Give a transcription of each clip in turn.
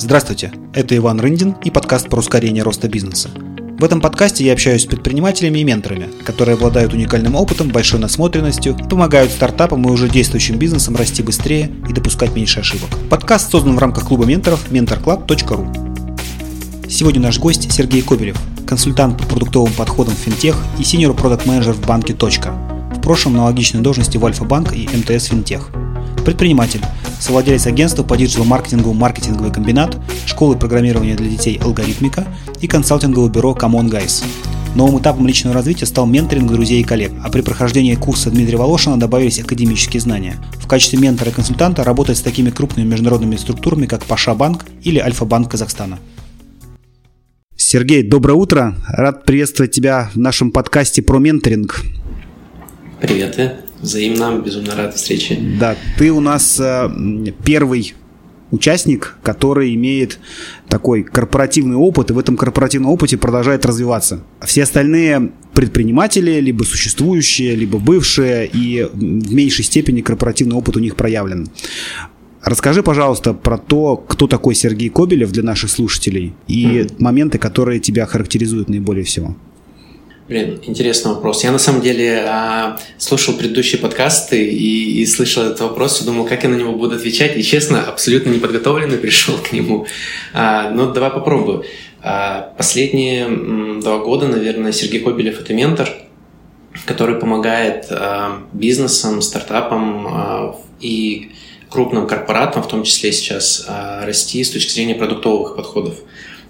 Здравствуйте, это Иван Рындин и подкаст про ускорение роста бизнеса. В этом подкасте я общаюсь с предпринимателями и менторами, которые обладают уникальным опытом, большой насмотренностью помогают стартапам и уже действующим бизнесам расти быстрее и допускать меньше ошибок. Подкаст создан в рамках клуба менторов mentorclub.ru. Сегодня наш гость Сергей Кобелев, консультант по продуктовым подходам в финтех и синьор продукт менеджер в банке «Точка». В прошлом на логичной должности в Альфа-банк и МТС Финтех. Предприниматель, совладелец агентства по digital -маркетингу «Маркетинговый комбинат», школы программирования для детей «Алгоритмика» и консалтингового бюро «Common Guys». Новым этапом личного развития стал менторинг друзей и коллег, а при прохождении курса Дмитрия Волошина добавились академические знания. В качестве ментора и консультанта работает с такими крупными международными структурами, как Паша Банк или Альфа-Банк Казахстана. Сергей, доброе утро. Рад приветствовать тебя в нашем подкасте про менторинг. Привет, и взаимно, безумно рад встрече. Да, ты у нас э, первый участник, который имеет такой корпоративный опыт и в этом корпоративном опыте продолжает развиваться. Все остальные предприниматели, либо существующие, либо бывшие, и в меньшей степени корпоративный опыт у них проявлен. Расскажи, пожалуйста, про то, кто такой Сергей Кобелев для наших слушателей и mm-hmm. моменты, которые тебя характеризуют наиболее всего. Блин, интересный вопрос. Я на самом деле а, слушал предыдущие подкасты и, и слышал этот вопрос, и думал, как я на него буду отвечать. И честно, абсолютно неподготовленный пришел к нему. А, но давай попробую. А, последние м, два года, наверное, Сергей Кобелев это ментор, который помогает а, бизнесам, стартапам а, и крупным корпоратам, в том числе сейчас, а, расти с точки зрения продуктовых подходов.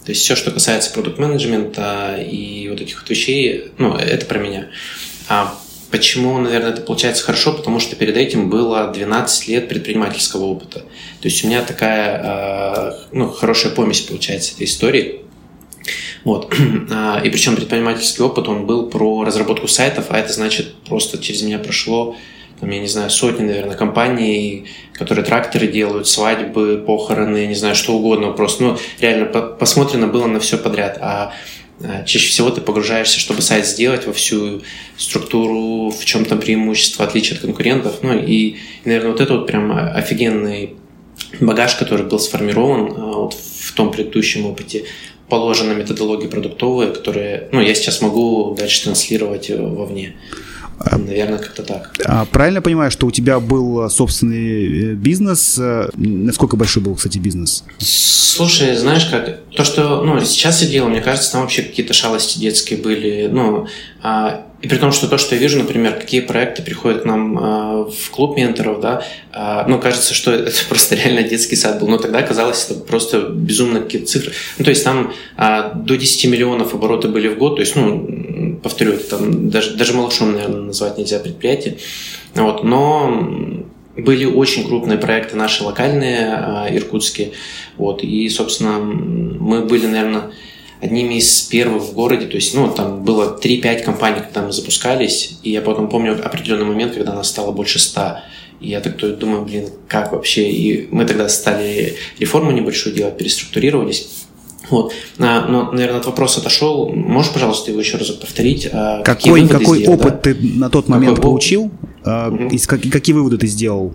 То есть все, что касается продукт-менеджмента и вот этих вот вещей, ну, это про меня. А почему, наверное, это получается хорошо? Потому что перед этим было 12 лет предпринимательского опыта. То есть у меня такая, а, ну, хорошая помесь получается этой истории. Вот. А, и причем предпринимательский опыт, он был про разработку сайтов, а это значит просто через меня прошло там, я не знаю, сотни, наверное, компаний, которые тракторы делают, свадьбы, похороны, не знаю, что угодно. Просто, ну, реально посмотрено было на все подряд. А, а чаще всего ты погружаешься, чтобы сайт сделать во всю структуру, в чем там преимущество, отличие от конкурентов. Ну и, наверное, вот это вот прям офигенный багаж, который был сформирован а, вот в том предыдущем опыте, положена методология продуктовая, которая, ну, я сейчас могу дальше транслировать э, вовне. Наверное, как-то так. А, правильно понимаю, что у тебя был э, собственный э, бизнес? Э, насколько большой был, кстати, бизнес? Слушай, знаешь как, то, что ну, сейчас я делал, мне кажется, там вообще какие-то шалости детские были. Ну, и при том, что то, что я вижу, например, какие проекты приходят к нам э, в клуб менторов, да, э, ну, кажется, что это просто реально детский сад был. Но тогда казалось, это просто безумно какие-то цифры. Ну, то есть там до 10 миллионов обороты были в год. То есть, ну, повторю, это там даже, даже малышом, наверное, назвать нельзя предприятие. Вот, но были очень крупные проекты наши локальные, иркутские. Вот, и, собственно, мы были, наверное, одними из первых в городе, то есть, ну, там было 3-5 компаний, когда мы запускались, и я потом помню определенный момент, когда нас стало больше 100, и я так думаю, блин, как вообще? И мы тогда стали реформу небольшую делать, переструктурировались. Вот. А, но, наверное, от вопроса отошел. Можешь, пожалуйста, его еще раз повторить? А, какой какой сделал, опыт да? ты на тот момент какой получил? Угу. И какие выводы ты сделал?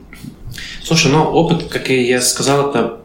Слушай, ну, опыт, как я сказал, это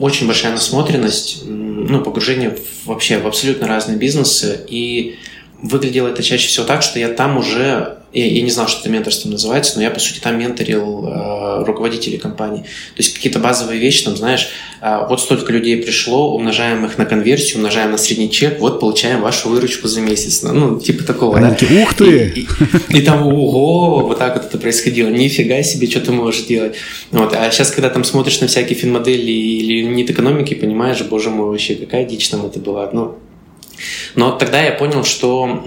очень большая насмотренность, ну, погружение вообще в абсолютно разные бизнесы. И выглядело это чаще всего так, что я там уже я, я не знал, что это менторство называется, но я, по сути, там менторил э, руководителей компании. То есть какие-то базовые вещи, там, знаешь, э, вот столько людей пришло, умножаем их на конверсию, умножаем на средний чек, вот получаем вашу выручку за месяц. Ну, ну типа такого, Они да. Такие, Ух ты! И, и, и там, ого, вот так вот это происходило. Нифига себе, что ты можешь делать. Вот. А сейчас, когда там смотришь на всякие финмодели или нет экономики, понимаешь, боже мой, вообще, какая дичь там это была. Ну, но тогда я понял, что,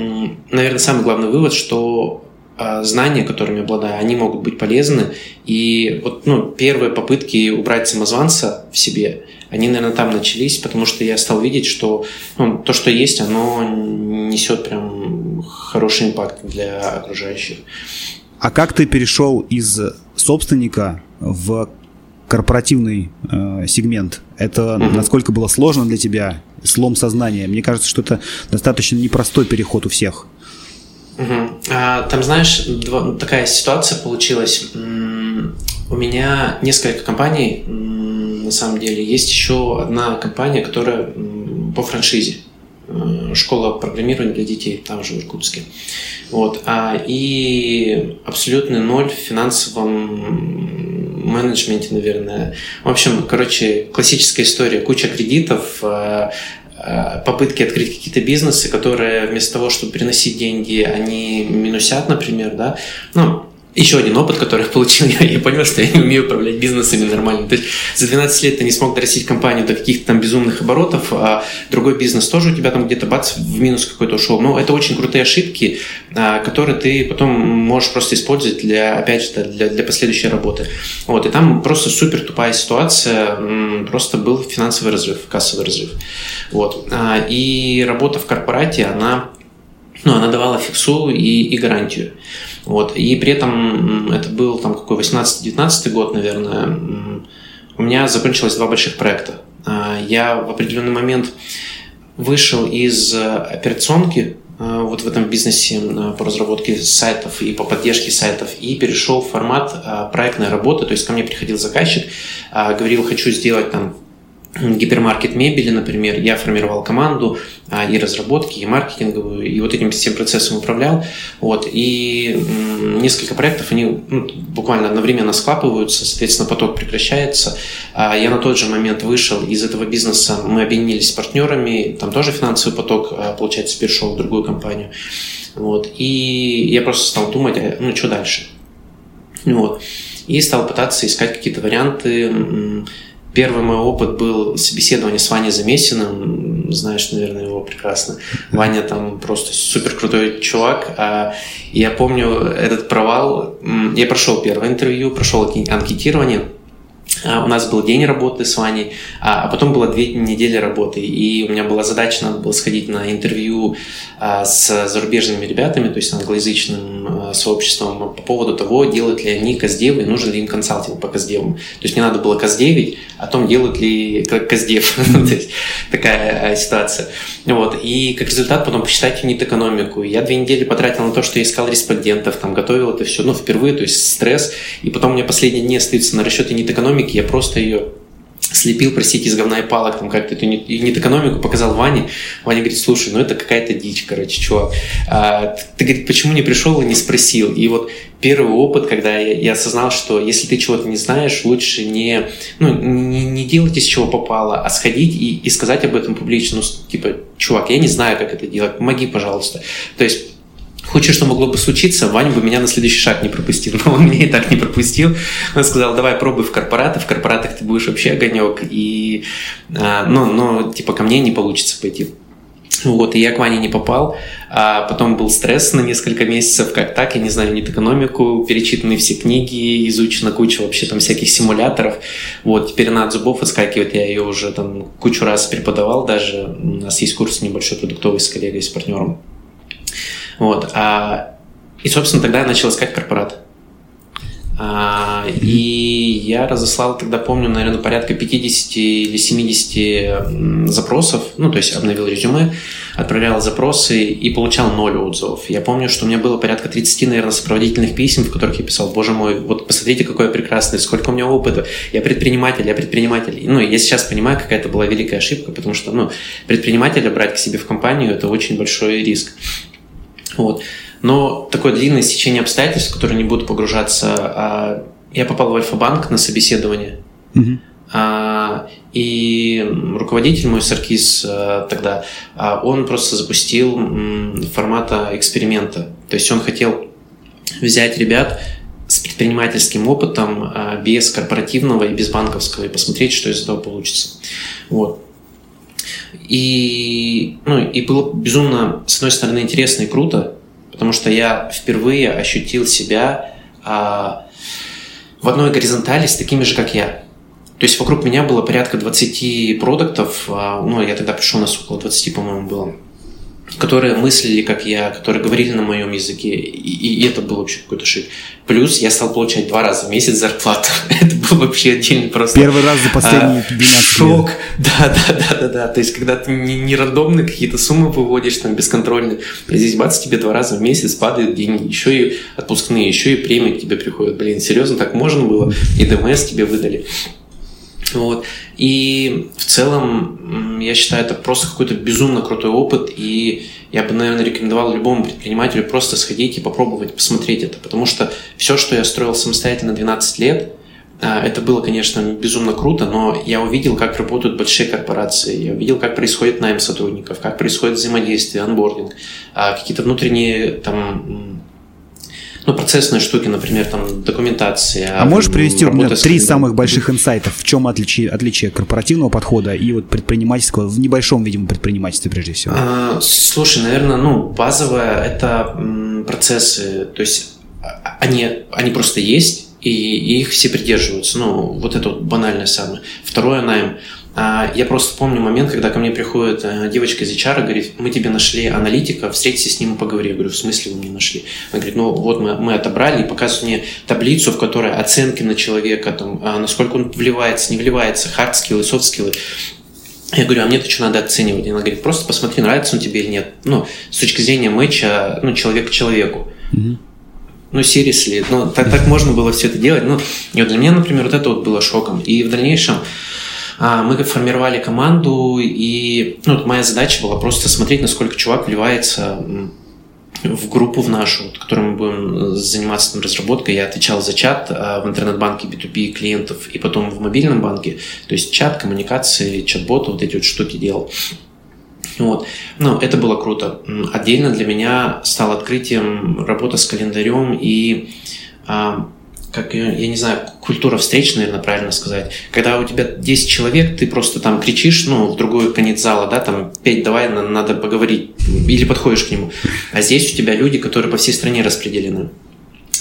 наверное, самый главный вывод, что а, знания, которыми обладаю, они могут быть полезны. И вот ну, первые попытки убрать самозванца в себе, они, наверное, там начались, потому что я стал видеть, что ну, то, что есть, оно несет прям хороший импакт для окружающих. А как ты перешел из собственника в корпоративный э, сегмент? Это угу. насколько было сложно для тебя? Слом сознания. Мне кажется, что это достаточно непростой переход у всех. Угу. А, там, знаешь, два, такая ситуация получилась. У меня несколько компаний на самом деле. Есть еще одна компания, которая по франшизе. Э, школа программирования для детей, там же в Иркутске. Вот. А, и абсолютный ноль в финансовом менеджменте, наверное. В общем, короче, классическая история. Куча кредитов, э, э, попытки открыть какие-то бизнесы, которые вместо того, чтобы приносить деньги, они минусят, например, да. Ну, еще один опыт, который я получил, я, я понял, что я не умею управлять бизнесами нормально. То есть за 12 лет ты не смог дорастить компанию до каких-то там безумных оборотов, а другой бизнес тоже у тебя там где-то бац, в минус какой-то ушел. Но это очень крутые ошибки, а, которые ты потом можешь просто использовать для, опять же, для, для последующей работы. Вот, и там просто супер тупая ситуация, просто был финансовый разрыв, кассовый разрыв. Вот. А, и работа в корпорате, она ну, она давала фиксу и, и гарантию. Вот. И при этом это был там какой 18-19 год, наверное, у меня закончилось два больших проекта. А, я в определенный момент вышел из операционки а, вот в этом бизнесе по разработке сайтов и по поддержке сайтов и перешел в формат а, проектной работы. То есть ко мне приходил заказчик, говорил, хочу сделать там гипермаркет мебели, например, я формировал команду а, и разработки, и маркетинговую, и вот этим всем процессом управлял. Вот, и несколько проектов, они ну, буквально одновременно склапываются, соответственно, поток прекращается. А я на тот же момент вышел из этого бизнеса, мы объединились с партнерами, там тоже финансовый поток, а, получается, перешел в другую компанию. Вот, и я просто стал думать, ну, что дальше? Вот. И стал пытаться искать какие-то варианты, Первый мой опыт был собеседование с Ваней Замесиным, знаешь, наверное, его прекрасно. Ваня там просто супер крутой чувак. А я помню этот провал. Я прошел первое интервью, прошел анкетирование, у нас был день работы с Ваней, а, а потом было две недели работы. И у меня была задача, надо было сходить на интервью а, с зарубежными ребятами, то есть англоязычным сообществом по поводу того, делают ли они каздевы и нужен ли им консалтинг по каздевам. То есть мне надо было каздевить о том, делают ли каздев. то есть такая ситуация. Вот. И как результат потом посчитать юнит экономику. Я две недели потратил на то, что я искал респондентов, там готовил это все, ну, впервые, то есть стресс. И потом у меня последние дни остаются на расчет юнит экономики, я просто ее слепил, простите, из говна и палок, там как-то эту нет-экономику показал Ване. Ваня говорит, слушай, ну это какая-то дичь, короче, чувак. А, ты, говорит, почему не пришел и не спросил? И вот первый опыт, когда я, я осознал, что если ты чего-то не знаешь, лучше не, ну, не, не делать из чего попало, а сходить и, и сказать об этом публично. Ну, типа, чувак, я не знаю, как это делать, помоги, пожалуйста. То есть Худшее, что могло бы случиться, Ваня бы меня на следующий шаг не пропустил. Но он меня и так не пропустил. Он сказал, давай пробуй в корпораты, в корпоратах ты будешь вообще огонек. И, а, ну, но, типа, ко мне не получится пойти. Вот, и я к Ване не попал, а потом был стресс на несколько месяцев, как так, я не знаю, нет экономику, перечитаны все книги, изучена куча вообще там всяких симуляторов. Вот, теперь она от зубов отскакивает, я ее уже там кучу раз преподавал даже, у нас есть курс небольшой продуктовый с коллегой, с партнером. Вот. А, и, собственно, тогда я начал искать корпорат. А, и я разослал тогда, помню, наверное, порядка 50 или 70 запросов, ну, то есть обновил резюме, отправлял запросы и получал ноль отзывов. Я помню, что у меня было порядка 30, наверное, сопроводительных писем, в которых я писал, боже мой, вот посмотрите, какой я прекрасный, сколько у меня опыта, я предприниматель, я предприниматель. Ну, я сейчас понимаю, какая это была великая ошибка, потому что, ну, предпринимателя брать к себе в компанию – это очень большой риск. Вот. Но такое длинное сечение обстоятельств, в которые не буду погружаться, а, я попал в Альфа-банк на собеседование. Угу. И руководитель мой, Саркис, а, тогда, он просто запустил формата эксперимента. То есть он хотел взять ребят с предпринимательским опытом, без корпоративного и без банковского, и посмотреть, что из этого получится. Вот. И, ну, и было безумно, с одной стороны, интересно и круто, потому что я впервые ощутил себя а, в одной горизонтали с такими же, как я. То есть вокруг меня было порядка 20 продуктов, а, ну, я тогда пришел, нас около 20, по-моему, было которые мыслили, как я, которые говорили на моем языке, и, и это был вообще какой-то шик. Плюс я стал получать два раза в месяц зарплату. это был вообще отдельный просто... Первый раз за последние 12 а, Шок. Лет. Да, да, да, да, да. То есть, когда ты не, не рандомно какие-то суммы выводишь, там, бесконтрольно, а здесь бац, тебе два раза в месяц падают деньги, еще и отпускные, еще и премии к тебе приходят. Блин, серьезно, так можно было? И ДМС тебе выдали. Вот. И в целом, я считаю, это просто какой-то безумно крутой опыт, и я бы, наверное, рекомендовал любому предпринимателю просто сходить и попробовать посмотреть это, потому что все, что я строил самостоятельно 12 лет, а, это было, конечно, безумно круто, но я увидел, как работают большие корпорации, я увидел, как происходит найм сотрудников, как происходит взаимодействие, анбординг, а, какие-то внутренние там ну, процессные штуки, например, там, документация. А можешь привести у меня три самых больших инсайтов? В чем отличие, отличие корпоративного подхода и вот предпринимательского, в небольшом, видимо, предпринимательстве прежде всего? А, слушай, наверное, ну, базовое – это процессы, то есть а, они, они просто есть, и, и их все придерживаются. Ну, вот это вот банальное самое. Второе – найм. А, я просто помню момент, когда ко мне приходит э, девочка из HR и говорит, мы тебе нашли аналитика, встретиться с ним и поговори. Я говорю, в смысле вы мне нашли? Она говорит, ну вот мы, мы отобрали и показывают мне таблицу, в которой оценки на человека, там, а, насколько он вливается, не вливается, хардскиллы, софтскиллы. Я говорю, а мне-то что надо оценивать? Она говорит, просто посмотри, нравится он тебе или нет. Ну, с точки зрения матча, ну, человек к человеку. Mm-hmm. Ну, seriously, ну, так, так можно было все это делать. Ну, и вот для меня, например, вот это вот было шоком. И в дальнейшем а, мы формировали команду, и ну, моя задача была просто смотреть, насколько чувак вливается в группу в нашу, в которой мы будем заниматься там, разработкой. Я отвечал за чат а, в интернет-банке B2B клиентов и потом в мобильном банке. То есть чат, коммуникации, чат-боты, вот эти вот штуки делал. Вот. Ну, это было круто. Отдельно для меня стал открытием работа с календарем и а, как, я не знаю, культура встреч, наверное, правильно сказать. Когда у тебя 10 человек, ты просто там кричишь, ну, в другой конец зала, да, там, петь давай, надо поговорить, или подходишь к нему. А здесь у тебя люди, которые по всей стране распределены.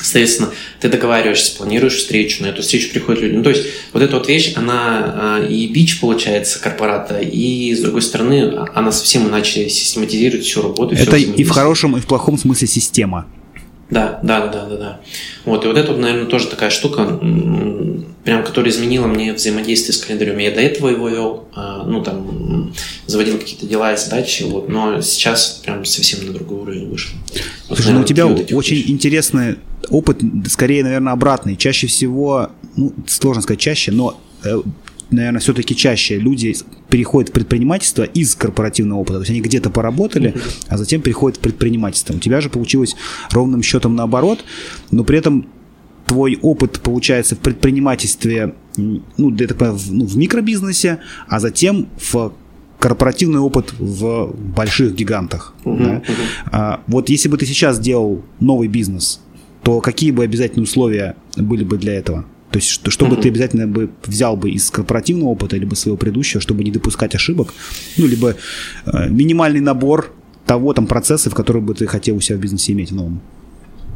Соответственно, ты договариваешься, планируешь встречу, на эту встречу приходят люди. Ну, то есть, вот эта вот вещь, она а, и бич, получается, корпората, и, с другой стороны, она совсем иначе систематизирует всю работу. Это и в хорошем, и в плохом смысле система. Да, да, да, да, да. Вот, и вот это, наверное, тоже такая штука, прям, которая изменила мне взаимодействие с календарем. Я до этого его вел, а, ну, там, заводил какие-то дела и задачи, вот, но сейчас прям совсем на другой уровень вышел. Вот, Слушай, ну у тебя вот очень вещи. интересный опыт, скорее, наверное, обратный. Чаще всего, ну, сложно сказать чаще, но э, наверное, все-таки чаще люди переходят в предпринимательство из корпоративного опыта. То есть они где-то поработали, а затем переходят в предпринимательство. У тебя же получилось ровным счетом наоборот, но при этом твой опыт получается в предпринимательстве, ну, я так понимаю, в, ну, в микробизнесе, а затем в корпоративный опыт в больших гигантах. Uh-huh, да? uh-huh. А, вот если бы ты сейчас делал новый бизнес, то какие бы обязательные условия были бы для этого? То есть, что, чтобы mm-hmm. ты обязательно бы взял бы из корпоративного опыта, либо своего предыдущего, чтобы не допускать ошибок, ну, либо э, минимальный набор того там процесса, в который бы ты хотел у себя в бизнесе иметь новым.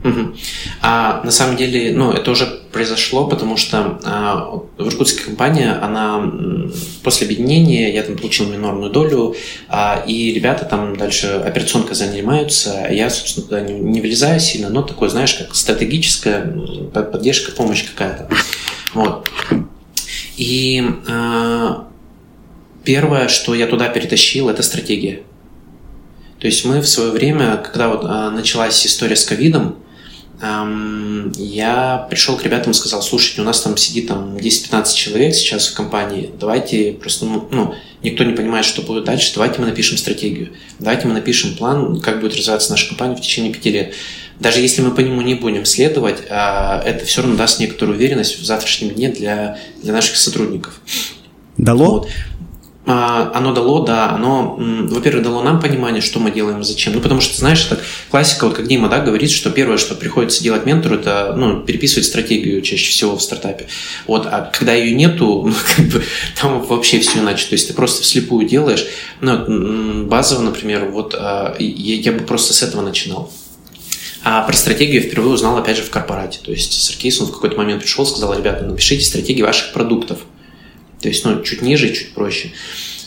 Угу. А на самом деле, ну, это уже произошло, потому что а, в Иркутской компании, она после объединения, я там получил минорную долю, а, и ребята там дальше операционкой занимаются, я, собственно, туда не, не влезаю сильно, но такое, знаешь, как стратегическая поддержка, помощь какая-то. Вот. И а, первое, что я туда перетащил, это стратегия. То есть мы в свое время, когда вот а, началась история с ковидом, я пришел к ребятам и сказал, слушайте, у нас там сидит там 10-15 человек сейчас в компании, давайте просто, ну, ну, никто не понимает, что будет дальше, давайте мы напишем стратегию, давайте мы напишем план, как будет развиваться наша компания в течение пяти лет. Даже если мы по нему не будем следовать, а, это все равно даст некоторую уверенность в завтрашнем дне для, для наших сотрудников. Дало? Вот. А, оно дало, да, оно, во-первых, дало нам понимание, что мы делаем зачем. Ну, потому что, знаешь, это классика, вот как Дима, да, говорит, что первое, что приходится делать ментору, это, ну, переписывать стратегию чаще всего в стартапе. Вот, а когда ее нету, ну, как бы, там вообще все иначе. То есть ты просто вслепую делаешь. Ну, базово, например, вот а, я, я бы просто с этого начинал. А про стратегию я впервые узнал, опять же, в корпорате. То есть Саркис, он в какой-то момент пришел, сказал, ребята, напишите стратегии ваших продуктов. То есть, ну, чуть ниже, чуть проще.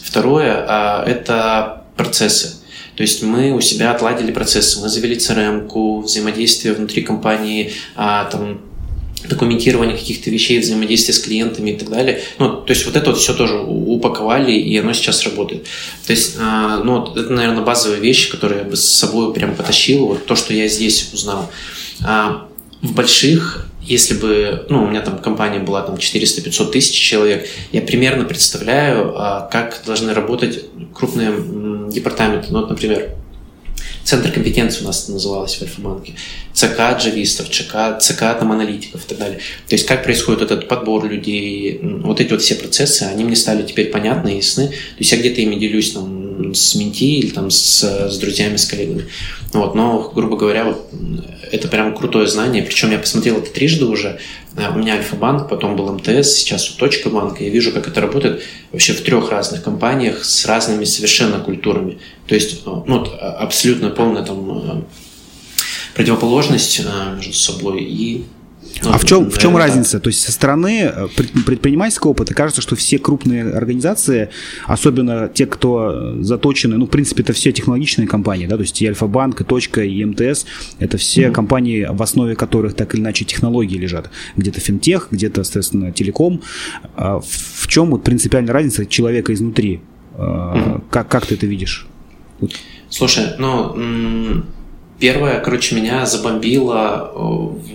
Второе а, – это процессы. То есть мы у себя отладили процессы, мы завели CRM-ку, взаимодействие внутри компании, а, там, документирование каких-то вещей, взаимодействие с клиентами и так далее. Ну, то есть вот это вот все тоже упаковали, и оно сейчас работает. То есть, а, ну, это, наверное, базовые вещи, которые я бы с собой прям потащил, вот то, что я здесь узнал. В больших если бы, ну, у меня там компания была там 400-500 тысяч человек, я примерно представляю, а, как должны работать крупные департаменты. Ну, вот, например, Центр компетенции у нас называлось в Альфа-банке. ЦК джавистов, ЦК, ЦК там, аналитиков и так далее. То есть как происходит этот подбор людей, вот эти вот все процессы, они мне стали теперь понятны и ясны. То есть я где-то ими делюсь там, с менти или там, с, с друзьями, с коллегами. Вот, но, грубо говоря, вот, это прям крутое знание. Причем я посмотрел это трижды уже. Э, у меня Альфа-банк, потом был МТС, сейчас Точка банка. Я вижу, как это работает вообще в трех разных компаниях с разными совершенно культурами. То есть э, ну, абсолютно полная там э, противоположность между собой и ну, а в чем, в чем разница? То есть со стороны э, предпринимательского опыта кажется, что все крупные организации, особенно те, кто заточены, ну, в принципе, это все технологичные компании, да, то есть и Альфа-банк, и Точка, и МТС, это все mm-hmm. компании, в основе которых так или иначе технологии лежат. Где-то финтех, где-то, соответственно, телеком. А в чем вот принципиальная разница человека изнутри? Mm-hmm. Как, как ты это видишь? Слушай, ну, Первое, короче, меня забомбило э,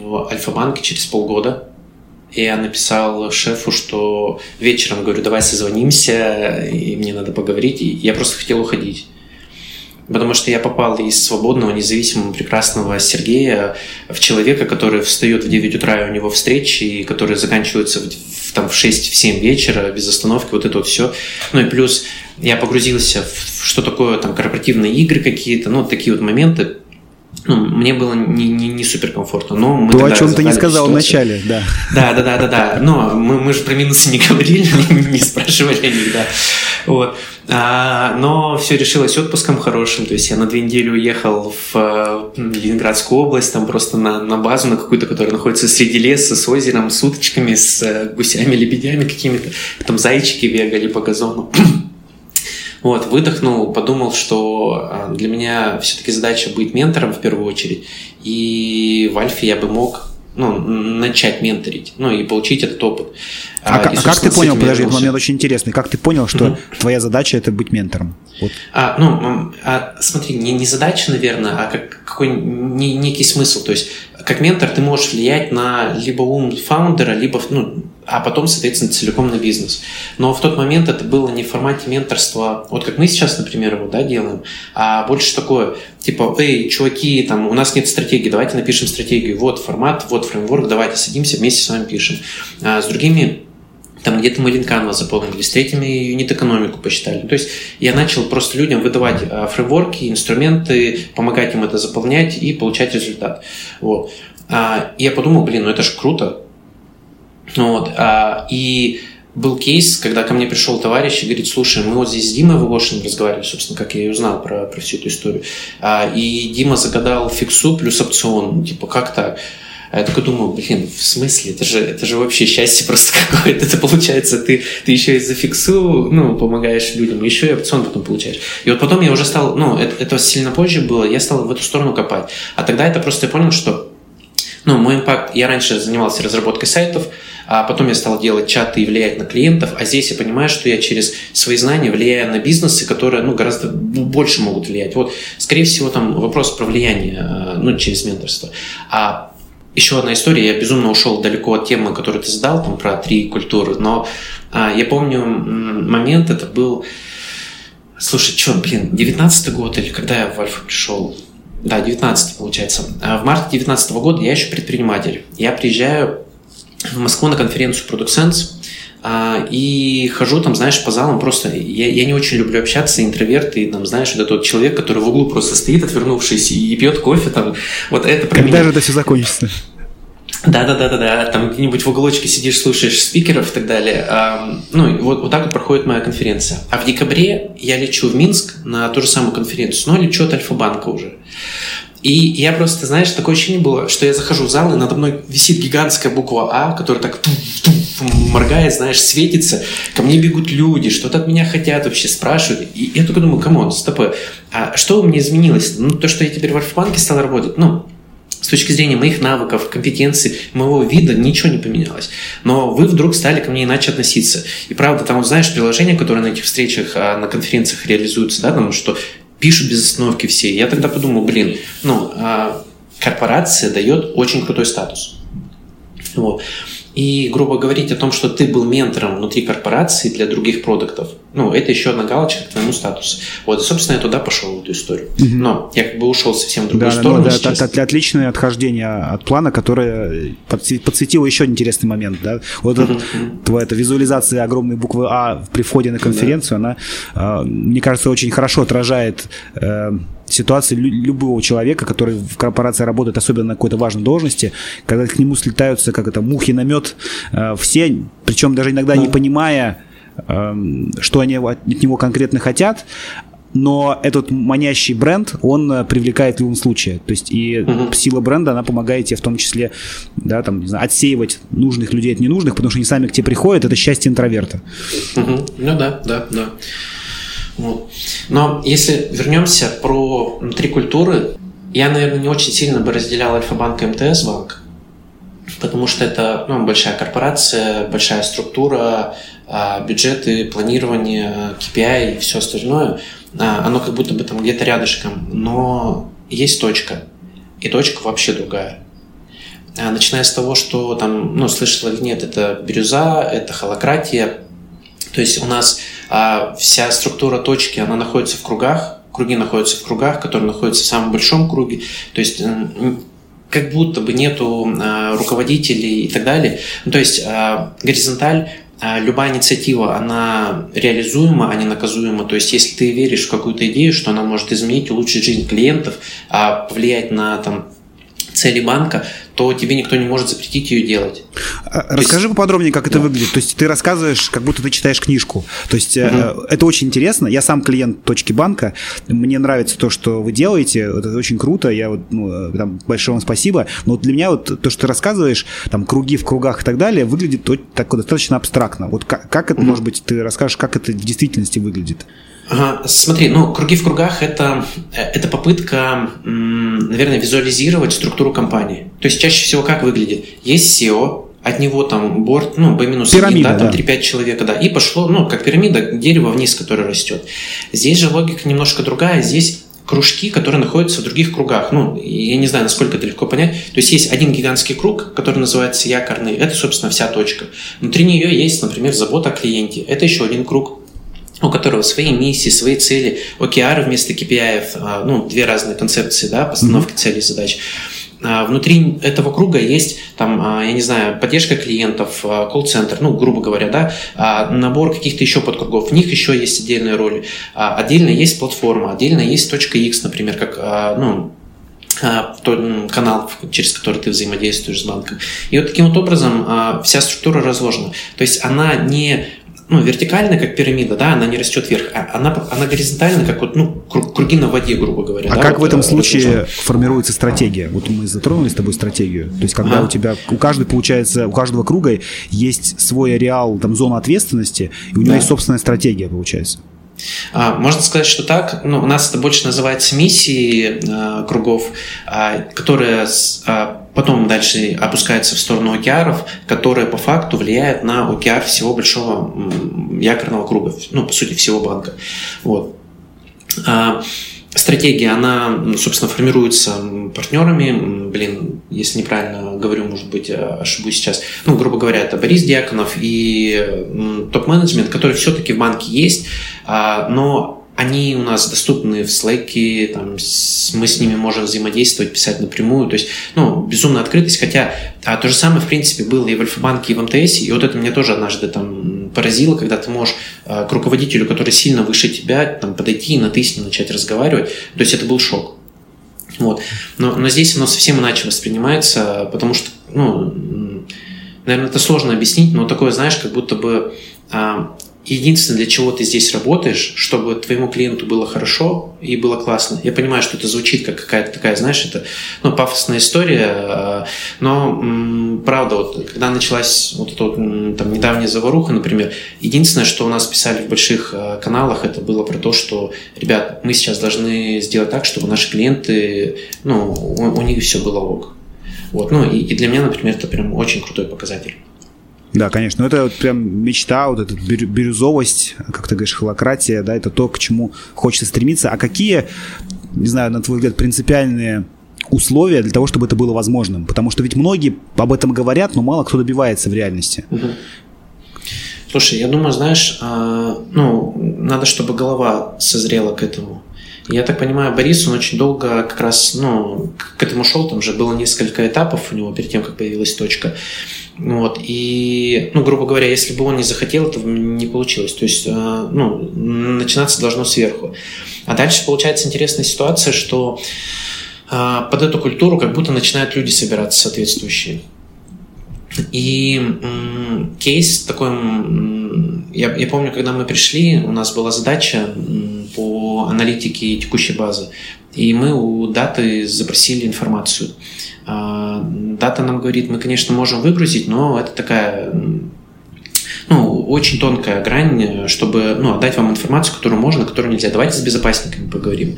в Альфа-банке через полгода. Я написал шефу, что вечером, говорю, давай созвонимся, и мне надо поговорить. И я просто хотел уходить. Потому что я попал из свободного, независимого, прекрасного Сергея в человека, который встает в 9 утра, и у него встречи, и которые заканчиваются в, в, там, в 6-7 вечера, без остановки, вот это вот все. Ну и плюс я погрузился в что такое там корпоративные игры какие-то, ну, такие вот моменты, ну, мне было не, не, не супер комфортно. Но мы То, о чем ты не сказал вначале, да. Да, да, да, да, да. Но мы, мы же про минусы не говорили, не спрашивали о них, да. Вот. А, но все решилось отпуском хорошим. То есть я на две недели уехал в Ленинградскую область, там просто на, на базу, на какую-то, которая находится среди леса, с озером, с уточками, с э, гусями, лебедями какими-то. Там зайчики бегали по газону. Вот, выдохнул, подумал, что а, для меня все-таки задача быть ментором в первую очередь. И в Альфе я бы мог ну, начать менторить, ну и получить этот опыт. А, а, и, а как ты понял, подожди, этот момент очень интересный, как ты понял, что угу. твоя задача это быть ментором? Вот. А, ну, а, смотри, не, не задача, наверное, а как, какой не, некий смысл. То есть, как ментор ты можешь влиять на либо ум фаундера, либо ну, а потом, соответственно, целиком на бизнес. Но в тот момент это было не в формате менторства, вот как мы сейчас, например, его да, делаем, а больше такое, типа, эй, чуваки, там, у нас нет стратегии, давайте напишем стратегию, вот формат, вот фреймворк, давайте садимся, вместе с вами пишем. А с другими там где-то мы линканва заполнили, с третьими юнит-экономику посчитали. То есть я начал просто людям выдавать а, фреймворки, инструменты, помогать им это заполнять и получать результат. Вот. А, я подумал, блин, ну это же круто, вот. А, и был кейс, когда ко мне пришел товарищ и говорит, слушай, мы вот здесь с Димой Волошиным разговаривали, собственно, как я и узнал про, про всю эту историю. А, и Дима загадал фиксу плюс опцион. Типа, как так? А я такой думаю, блин, в смысле? Это же, это же вообще счастье просто какое-то. Это получается, ты, ты еще и за фиксу ну, помогаешь людям, еще и опцион потом получаешь. И вот потом я уже стал, ну, это, это сильно позже было, я стал в эту сторону копать. А тогда это просто я понял, что ну, мой импакт, я раньше занимался разработкой сайтов, а потом я стал делать чаты и влиять на клиентов, а здесь я понимаю, что я через свои знания влияю на бизнесы, которые ну, гораздо больше могут влиять. Вот, скорее всего, там вопрос про влияние э, ну, через менторство. А еще одна история, я безумно ушел далеко от темы, которую ты задал, там, про три культуры, но а, я помню момент, это был, слушай, что, блин, 19 год или когда я в Альфа пришел? Да, 19 получается. А в марте 19 года я еще предприниматель. Я приезжаю в Москву на конференцию Product Sense, а, и хожу там, знаешь, по залам просто... Я, я не очень люблю общаться, интроверт, и там, знаешь, вот этот человек, который в углу просто стоит, отвернувшись, и, и пьет кофе, там, вот это про Когда меня. же это все закончится? Да, да, да, да, да. Там где-нибудь в уголочке сидишь, слушаешь спикеров и так далее. Ну, вот, вот так вот проходит моя конференция. А в декабре я лечу в Минск на ту же самую конференцию, но лечу от Альфа-банка уже. И я просто, знаешь, такое ощущение было, что я захожу в зал, и надо мной висит гигантская буква А, которая так моргает, знаешь, светится. Ко мне бегут люди, что-то от меня хотят вообще, спрашивают. И я только думаю, come on, стоп, а что у меня изменилось? Ну, то, что я теперь в Альфа-банке стал работать, ну, с точки зрения моих навыков, компетенций, моего вида ничего не поменялось. Но вы вдруг стали ко мне иначе относиться. И правда, там, знаешь, приложения, которые на этих встречах, а, на конференциях реализуются, да, там, что пишут без остановки все. Я тогда подумал, блин, ну, а, корпорация дает очень крутой статус. Вот. И, грубо говорить о том, что ты был ментором внутри корпорации для других продуктов, ну, это еще одна галочка к твоему статусу. Вот, и, собственно, я туда пошел, в эту историю. Угу. Но я как бы ушел совсем в другую да, сторону. Да, сейчас. это, это отличное отхождение от плана, которое подсветило еще интересный момент. Да? Вот угу. это, эта визуализация огромной буквы А при входе на конференцию, да. она, а, мне кажется, очень хорошо отражает э, ситуации любого человека, который в корпорации работает, особенно на какой-то важной должности, когда к нему слетаются, как это, мухи на мед, э, все, причем даже иногда не понимая, эм, что они от него конкретно хотят, но этот манящий бренд, он э, привлекает в любом случае. То есть и uh-huh. сила бренда, она помогает тебе в том числе, да, там, не знаю, отсеивать нужных людей от ненужных, потому что они сами к тебе приходят, это счастье интроверта. Uh-huh. Ну да, да, да. Вот. Но если вернемся про внутри культуры, я, наверное, не очень сильно бы разделял Альфа-банк и МТС-банк, потому что это ну, большая корпорация, большая структура, а, бюджеты, планирование, KPI и все остальное, а, оно как будто бы там где-то рядышком, но есть точка, и точка вообще другая. А, начиная с того, что там, ну, слышал или нет, это бирюза, это холократия, то есть у нас а, вся структура точки, она находится в кругах, круги находятся в кругах, которые находятся в самом большом круге. То есть как будто бы нету а, руководителей и так далее. Ну, то есть а, горизонталь а, любая инициатива, она реализуема, а не наказуема. То есть, если ты веришь в какую-то идею, что она может изменить, улучшить жизнь клиентов, повлиять на там, цели банка, то тебе никто не может запретить ее делать. Расскажи есть... поподробнее, как это да. выглядит. То есть ты рассказываешь, как будто ты читаешь книжку. То есть угу. это очень интересно. Я сам клиент точки банка. Мне нравится то, что вы делаете. Это очень круто. Я вот, ну, э, там, большое вам спасибо. Но вот для меня вот то, что ты рассказываешь, там круги в кругах и так далее, выглядит так достаточно абстрактно. Вот как, как это, угу. может быть, ты расскажешь, как это в действительности выглядит? Смотри, ну, круги в кругах это, это попытка, наверное, визуализировать структуру компании. То есть чаще всего как выглядит? Есть SEO, от него там борт, ну, B минус пирамида, да, там да. 3-5 человека, да, и пошло, ну, как пирамида, дерево вниз, которое растет. Здесь же логика немножко другая, здесь кружки, которые находятся в других кругах. Ну, я не знаю, насколько это легко понять. То есть есть один гигантский круг, который называется якорный. Это, собственно, вся точка. Внутри нее есть, например, забота о клиенте. Это еще один круг у которого свои миссии, свои цели, OKR вместо KPI, а, ну, две разные концепции, да, постановки mm-hmm. целей и задач. А, внутри этого круга есть, там, а, я не знаю, поддержка клиентов, колл-центр, ну, грубо говоря, да, набор каких-то еще подкругов. В них еще есть отдельные роли. Отдельно есть платформа, отдельно есть точка X, например, как, ну, канал, через который ты взаимодействуешь с банком. И вот таким вот образом вся структура разложена. То есть она не ну, вертикальная, как пирамида, да, она не растет вверх, а она, она горизонтальная, как вот, ну, круги на воде, грубо говоря. А да, как вот, в этом э, случае разложен. формируется стратегия? Вот мы затронули с тобой стратегию. То есть, когда а. у тебя, у каждого, получается, у каждого круга есть свой ареал, там, зона ответственности, и у него да. есть собственная стратегия, получается. А, можно сказать, что так. Ну, у нас это больше называется миссии э, кругов, э, которые э, потом дальше опускаются в сторону океаров, которые по факту влияют на океар всего большого якорного круга, ну, по сути, всего банка. Вот. Стратегия, она, собственно, формируется партнерами. Блин, если неправильно говорю, может быть, ошибусь сейчас. Ну, грубо говоря, это Борис Дьяконов и топ-менеджмент, который все-таки в банке есть, а, но они у нас доступны в Slack, там, мы с ними можем взаимодействовать, писать напрямую, то есть, ну, безумная открытость, хотя а, то же самое, в принципе, было и в Альфа-банке, и в МТС, и вот это меня тоже однажды там поразило, когда ты можешь а, к руководителю, который сильно выше тебя, там, подойти и на ты с ним начать разговаривать, то есть это был шок. Вот. Но, но здесь оно совсем иначе воспринимается, потому что, ну, наверное, это сложно объяснить, но такое, знаешь, как будто бы а, единственное, для чего ты здесь работаешь, чтобы твоему клиенту было хорошо и было классно. Я понимаю, что это звучит как какая-то такая, знаешь, это ну, пафосная история, э, но правда, вот когда началась вот эта вот, там, недавняя заваруха, например, единственное, что у нас писали в больших э, каналах, это было про то, что, ребят, мы сейчас должны сделать так, чтобы наши клиенты, ну, у, у них все было ок. Вот, ну, и, и для меня, например, это прям очень крутой показатель. Да, конечно. Но это вот прям мечта, вот эта бирюзовость, как ты говоришь, холократия, да, это то, к чему хочется стремиться. А какие, не знаю, на твой взгляд, принципиальные условия для того, чтобы это было возможным? Потому что ведь многие об этом говорят, но мало кто добивается в реальности. Слушай, я думаю, знаешь, а, ну, надо, чтобы голова созрела к этому. Я так понимаю, Борис, он очень долго как раз, ну, к этому шел, там же было несколько этапов у него перед тем, как появилась точка. Вот, и, ну, грубо говоря, если бы он не захотел, это не получилось. То есть, а, ну, начинаться должно сверху. А дальше получается интересная ситуация, что а, под эту культуру как будто начинают люди собираться соответствующие. И кейс такой, я, я помню, когда мы пришли, у нас была задача по аналитике текущей базы, и мы у даты запросили информацию. А, дата нам говорит, мы, конечно, можем выгрузить, но это такая ну, очень тонкая грань, чтобы ну, отдать вам информацию, которую можно, которую нельзя. Давайте с безопасниками поговорим.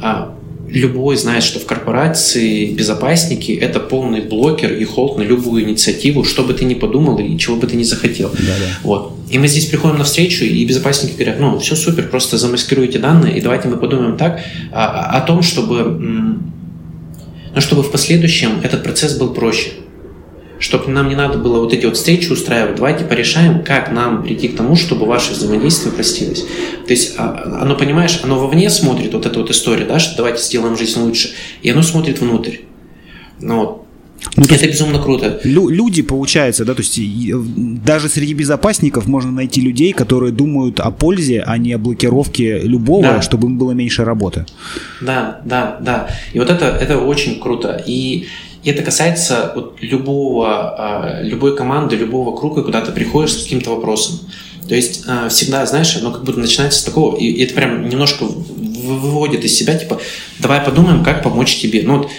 А, любой знает, что в корпорации безопасники – это полный блокер и холд на любую инициативу, что бы ты ни подумал и чего бы ты ни захотел. Да, да. Вот. И мы здесь приходим на встречу, и безопасники говорят, ну, все супер, просто замаскируйте данные, и давайте мы подумаем так о, о том, чтобы, ну, чтобы в последующем этот процесс был проще чтобы нам не надо было вот эти вот встречи устраивать, давайте порешаем, как нам прийти к тому, чтобы ваше взаимодействие простилось. То есть а, оно, понимаешь, оно вовне смотрит, вот эта вот история, да, что давайте сделаем жизнь лучше, и оно смотрит внутрь. Ну, вот. Ну, это безумно круто. Лю- люди, получается, да, то есть даже среди безопасников можно найти людей, которые думают о пользе, а не о блокировке любого, да. чтобы им было меньше работы. Да, да, да. И вот это, это очень круто. И и это касается вот любого, а, любой команды, любого круга, куда ты приходишь с каким-то вопросом. То есть а, всегда, знаешь, оно как будто начинается с такого, и это прям немножко выводит из себя, типа, давай подумаем, как помочь тебе. Ну вот,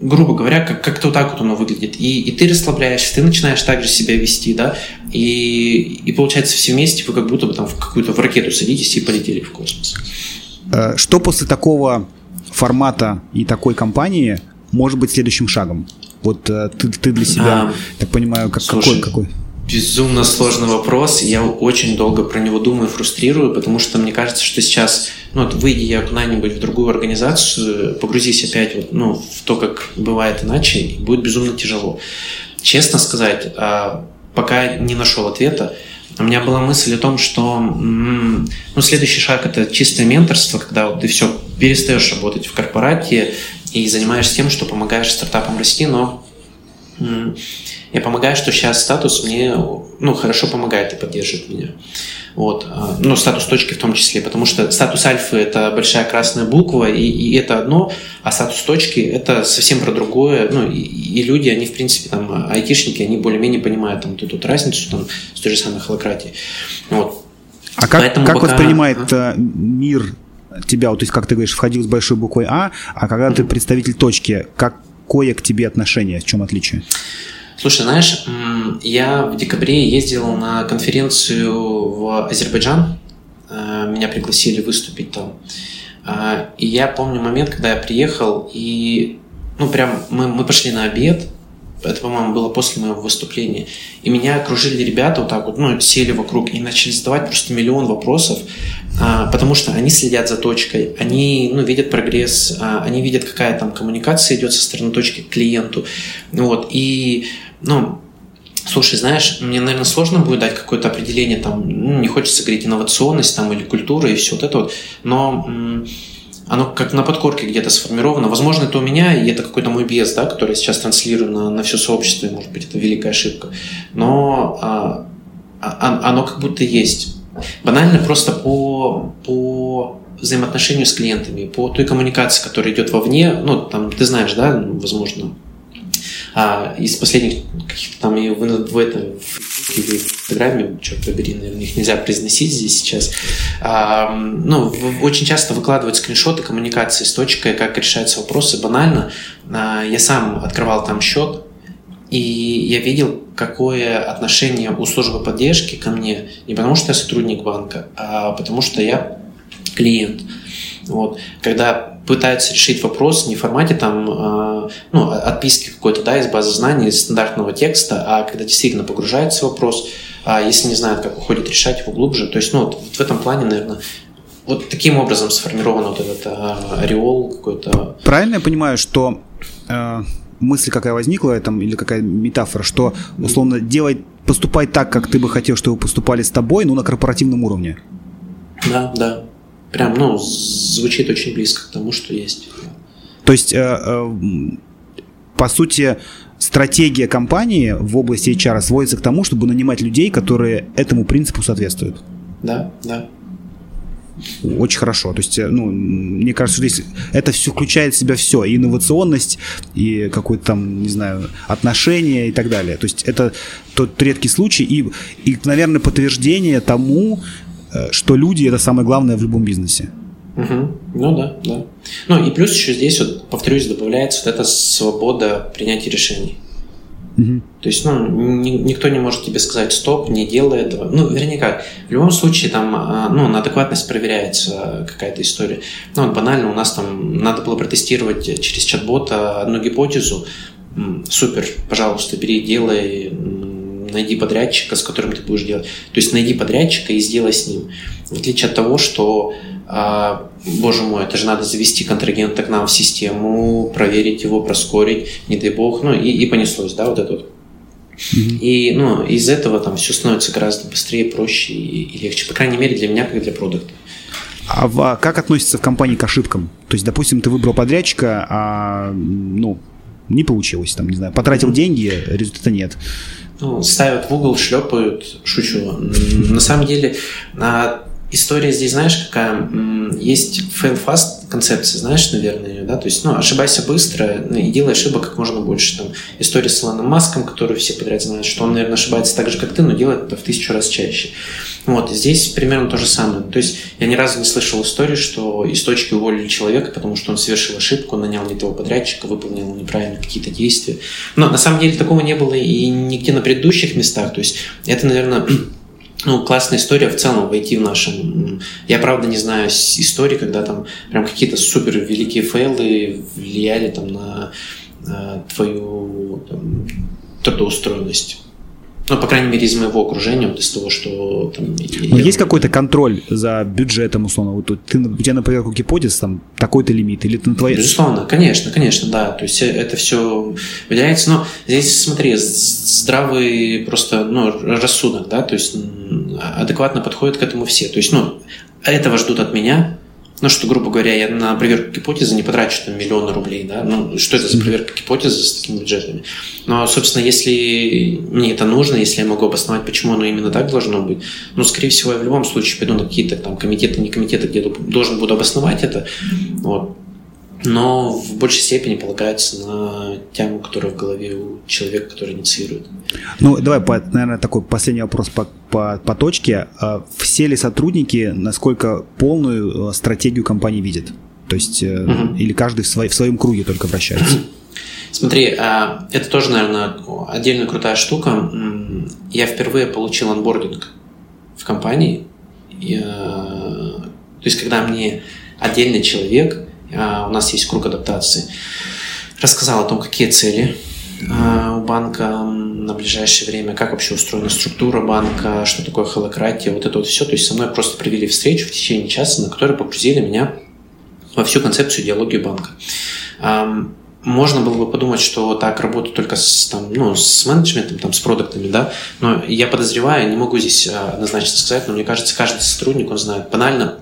грубо говоря, как- как-то вот так вот оно выглядит. И, и ты расслабляешься, ты начинаешь также себя вести, да, и, и получается все вместе вы как будто бы там в какую-то в ракету садитесь и полетели в космос. Э, что после такого формата и такой компании может быть следующим шагом? Вот э, ты, ты для себя, а, так понимаю, как, слушай, какой, какой? Безумно сложный вопрос. Я очень долго про него думаю, фрустрирую, потому что мне кажется, что сейчас, ну, вот выйди я куда-нибудь в другую организацию, погрузись опять вот, ну, в то, как бывает иначе, и будет безумно тяжело. Честно сказать, а, пока не нашел ответа, у меня была мысль о том, что ну, следующий шаг это чистое менторство, когда вот ты все перестаешь работать в корпорате, и занимаешься тем, что помогаешь стартапам расти, но я помогаю, что сейчас статус мне ну, хорошо помогает и поддерживает меня. Вот. А, ну, статус точки в том числе, потому что статус альфы – это большая красная буква, и, и это одно, а статус точки – это совсем про другое. Ну, и, и люди, они, в принципе, там, айтишники, они более-менее понимают там, тут, тут разницу там, с той же самой холократией. Вот. А как, Поэтому как пока... воспринимает а? мир тебя, вот, то есть, как ты говоришь, входил с большой буквой А, а когда ты представитель точки, какое к тебе отношение, в чем отличие? Слушай, знаешь, я в декабре ездил на конференцию в Азербайджан, э, меня пригласили выступить там. Э, и я помню момент, когда я приехал, и ну прям мы, мы пошли на обед, это, по-моему, было после моего выступления. И меня окружили ребята вот так вот, ну, сели вокруг и начали задавать просто миллион вопросов, а, потому что они следят за точкой, они, ну, видят прогресс, а, они видят, какая там коммуникация идет со стороны точки к клиенту. Вот, и, ну, Слушай, знаешь, мне, наверное, сложно будет дать какое-то определение, там, ну, не хочется говорить инновационность там, или культура и все вот это вот, но оно как на подкорке где-то сформировано. Возможно, это у меня, и это какой-то мой биас, да, который сейчас транслирую на, на все сообщество, и, может быть, это великая ошибка. Но а, а, а, оно как будто есть. Банально просто по, по взаимоотношению с клиентами, по той коммуникации, которая идет вовне, ну, там, ты знаешь, да, возможно, а, из последних каких-то там и в, в, этом, в или в Инстаграме, черт побери, наверное, их нельзя произносить здесь сейчас. А, ну, очень часто выкладывают скриншоты коммуникации с точкой, как решаются вопросы. Банально, а, я сам открывал там счет, и я видел, какое отношение у службы поддержки ко мне, не потому что я сотрудник банка, а потому что я клиент. Вот. Когда пытаются решить вопрос не в формате там, э, ну, отписки какой-то, да, из базы знаний, из стандартного текста, а когда действительно погружается вопрос, а если не знают, как уходит решать его глубже. То есть, ну, вот, в этом плане, наверное, вот таким образом сформирован вот этот а, ореол какой-то. Правильно я понимаю, что э, мысль какая возникла, там, или какая метафора, что, условно, делать, поступать так, как ты бы хотел, чтобы поступали с тобой, но на корпоративном уровне. Да, да. Прям, ну, звучит очень близко к тому, что есть. То есть, э, э, по сути, стратегия компании в области HR сводится к тому, чтобы нанимать людей, которые этому принципу соответствуют. Да, да. Очень хорошо. То есть, э, ну, мне кажется, что здесь это все включает в себя все. И инновационность, и какое-то там, не знаю, отношение и так далее. То есть это тот редкий случай и, и наверное, подтверждение тому, что люди это самое главное в любом бизнесе. Угу. Ну да, да. Ну и плюс еще здесь, вот, повторюсь, добавляется вот эта свобода принятия решений. Угу. То есть, ну, ни, никто не может тебе сказать стоп, не делай этого. Ну, вернее как, в любом случае там, а, ну, на адекватность проверяется какая-то история. Ну, вот банально у нас там надо было протестировать через чат-бота одну гипотезу. Супер, пожалуйста, бери, делай, найди подрядчика, с которым ты будешь делать. То есть найди подрядчика и сделай с ним. В отличие от того, что а, боже мой, это же надо завести контрагента к нам в систему, проверить его, проскорить, не дай бог, ну и, и понеслось, да, вот это вот. Mm-hmm. И ну, из этого там все становится гораздо быстрее, проще и, и легче. По крайней мере, для меня, как для продукта. А в, как относится в компании к ошибкам? То есть, допустим, ты выбрал подрядчика, а ну, не получилось, там, не знаю, потратил деньги, результата нет. Ну, ставят в угол, шлепают, шучу. На самом деле, История здесь, знаешь, какая? Есть fail fast концепция, знаешь, наверное, да? То есть, ну, ошибайся быстро ну, и делай ошибок как можно больше. Там история с Илоном Маском, которую все подряд знают, что он, наверное, ошибается так же, как ты, но делает это в тысячу раз чаще. Вот, здесь примерно то же самое. То есть, я ни разу не слышал истории, что из точки уволили человека, потому что он совершил ошибку, нанял не того подрядчика, выполнил неправильно какие-то действия. Но на самом деле такого не было и нигде на предыдущих местах. То есть, это, наверное, ну, классная история в целом войти в нашем. Я, правда, не знаю истории, когда там прям какие-то супер великие фейлы влияли там на, на твою там, трудоустроенность. Ну, по крайней мере, из моего окружения, вот из того, что там... Но я... есть какой-то контроль за бюджетом, условно? Вот ты, у тебя на проверку гипотез там такой-то лимит, или ты на твоей... Безусловно, конечно, конечно, да. То есть это все выделяется. Но здесь, смотри, здравый просто ну, рассудок, да, то есть адекватно подходят к этому все. То есть, ну, этого ждут от меня, ну, что, грубо говоря, я на проверку гипотезы не потрачу там миллионы рублей, да, ну, что это за проверка гипотезы с такими бюджетами? Но, собственно, если мне это нужно, если я могу обосновать, почему оно именно так должно быть, ну, скорее всего, я в любом случае пойду на какие-то там комитеты, не комитеты, где должен буду обосновать это, вот, но в большей степени полагается на тему, которая в голове у человека, который инициирует. Ну, давай, по, наверное, такой последний вопрос по, по, по точке. А все ли сотрудники, насколько полную э, стратегию компании видят? То есть, угу. или каждый в, свой, в своем круге только вращается? Смотри, а, это тоже, наверное, отдельно крутая штука. Я впервые получил анбординг в компании. То есть, когда мне отдельный человек у нас есть круг адаптации. Рассказал о том, какие цели а, у банка на ближайшее время, как вообще устроена структура банка, что такое холократия, вот это вот все. То есть со мной просто провели встречу в течение часа, на которой погрузили меня во всю концепцию идеологии банка. Можно было бы подумать, что так работаю только с, там, ну, с менеджментом, там, с продуктами, да, но я подозреваю, не могу здесь а, однозначно сказать, но мне кажется, каждый сотрудник, он знает банально,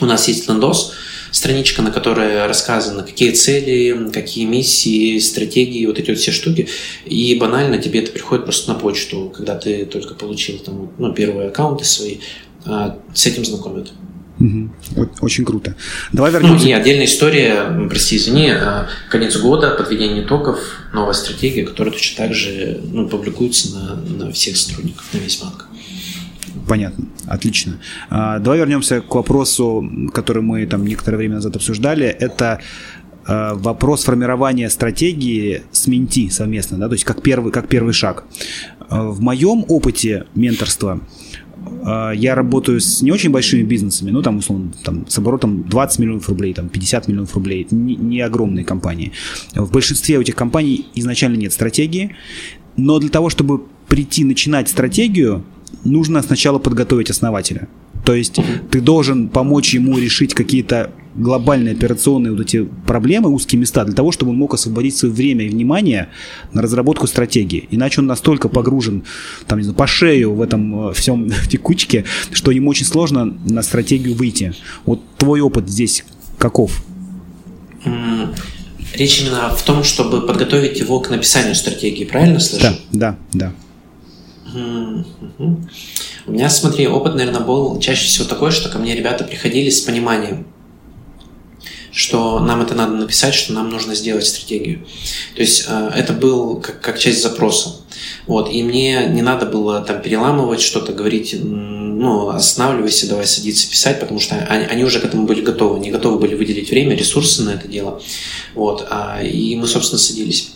у нас есть лендос, страничка, на которой рассказано, какие цели, какие миссии, стратегии, вот эти вот все штуки. И банально тебе это приходит просто на почту, когда ты только получил там, ну, первые аккаунты свои, а, с этим знакомят. Угу. Очень круто. Давай вернемся. Ну и отдельная история, прости, извини, а, конец года, подведение итогов, новая стратегия, которая точно так же ну, публикуется на, на всех сотрудников, на весь банк. Понятно, отлично. А, давай вернемся к вопросу, который мы там некоторое время назад обсуждали. Это а, вопрос формирования стратегии с менти совместно, да, то есть как первый, как первый шаг. А, в моем опыте менторства я работаю с не очень большими бизнесами, ну там условно там, с оборотом 20 миллионов рублей, там 50 миллионов рублей, это не, не огромные компании. В большинстве этих компаний изначально нет стратегии, но для того, чтобы прийти начинать стратегию, нужно сначала подготовить основателя. То есть ты должен помочь ему решить какие-то глобальные операционные вот эти проблемы, узкие места, для того, чтобы он мог освободить свое время и внимание на разработку стратегии. Иначе он настолько погружен там, не знаю, по шею в этом э, всем текучке, что ему очень сложно на стратегию выйти. Вот твой опыт здесь каков? Речь именно в том, чтобы подготовить его к написанию стратегии, правильно слышу? Да, да, да. У меня, смотри, опыт, наверное, был чаще всего такой, что ко мне ребята приходили с пониманием, что нам это надо написать, что нам нужно сделать стратегию. То есть э, это был как, как часть запроса. Вот, и мне не надо было там переламывать что-то, говорить, ну, останавливайся, давай садиться писать, потому что они, они уже к этому были готовы, не готовы были выделить время, ресурсы на это дело. Вот, а, и мы, собственно, садились.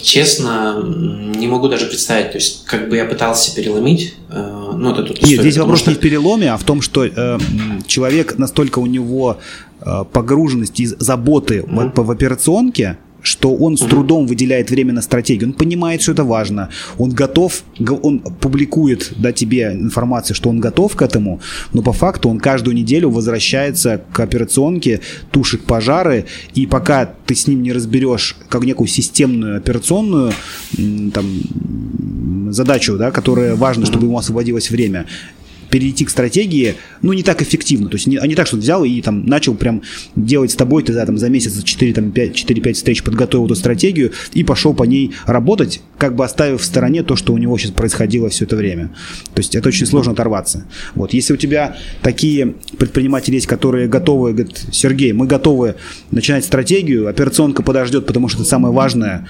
Честно, не могу даже представить, то есть как бы я пытался переломить, э, ну это тут Нет, здесь вопрос что... не в переломе, а в том, что э, человек настолько у него э, погруженность и заботы mm-hmm. в, в операционке, что он с трудом выделяет время на стратегию. Он понимает, что это важно. Он готов, он публикует да, тебе информацию, что он готов к этому, но по факту он каждую неделю возвращается к операционке, тушит пожары, и пока ты с ним не разберешь как некую системную операционную там, задачу, да, которая важна, чтобы ему освободилось время, перейти к стратегии, ну, не так эффективно. То есть не, а не так, что взял и там начал прям делать с тобой, ты да, там за месяц, за 4, там, 5, 4-5 встреч подготовил эту стратегию и пошел по ней работать, как бы оставив в стороне то, что у него сейчас происходило все это время. То есть это очень сложно оторваться. Вот, если у тебя такие предприниматели есть, которые готовы, говорят, Сергей, мы готовы начинать стратегию, операционка подождет, потому что это самое важное,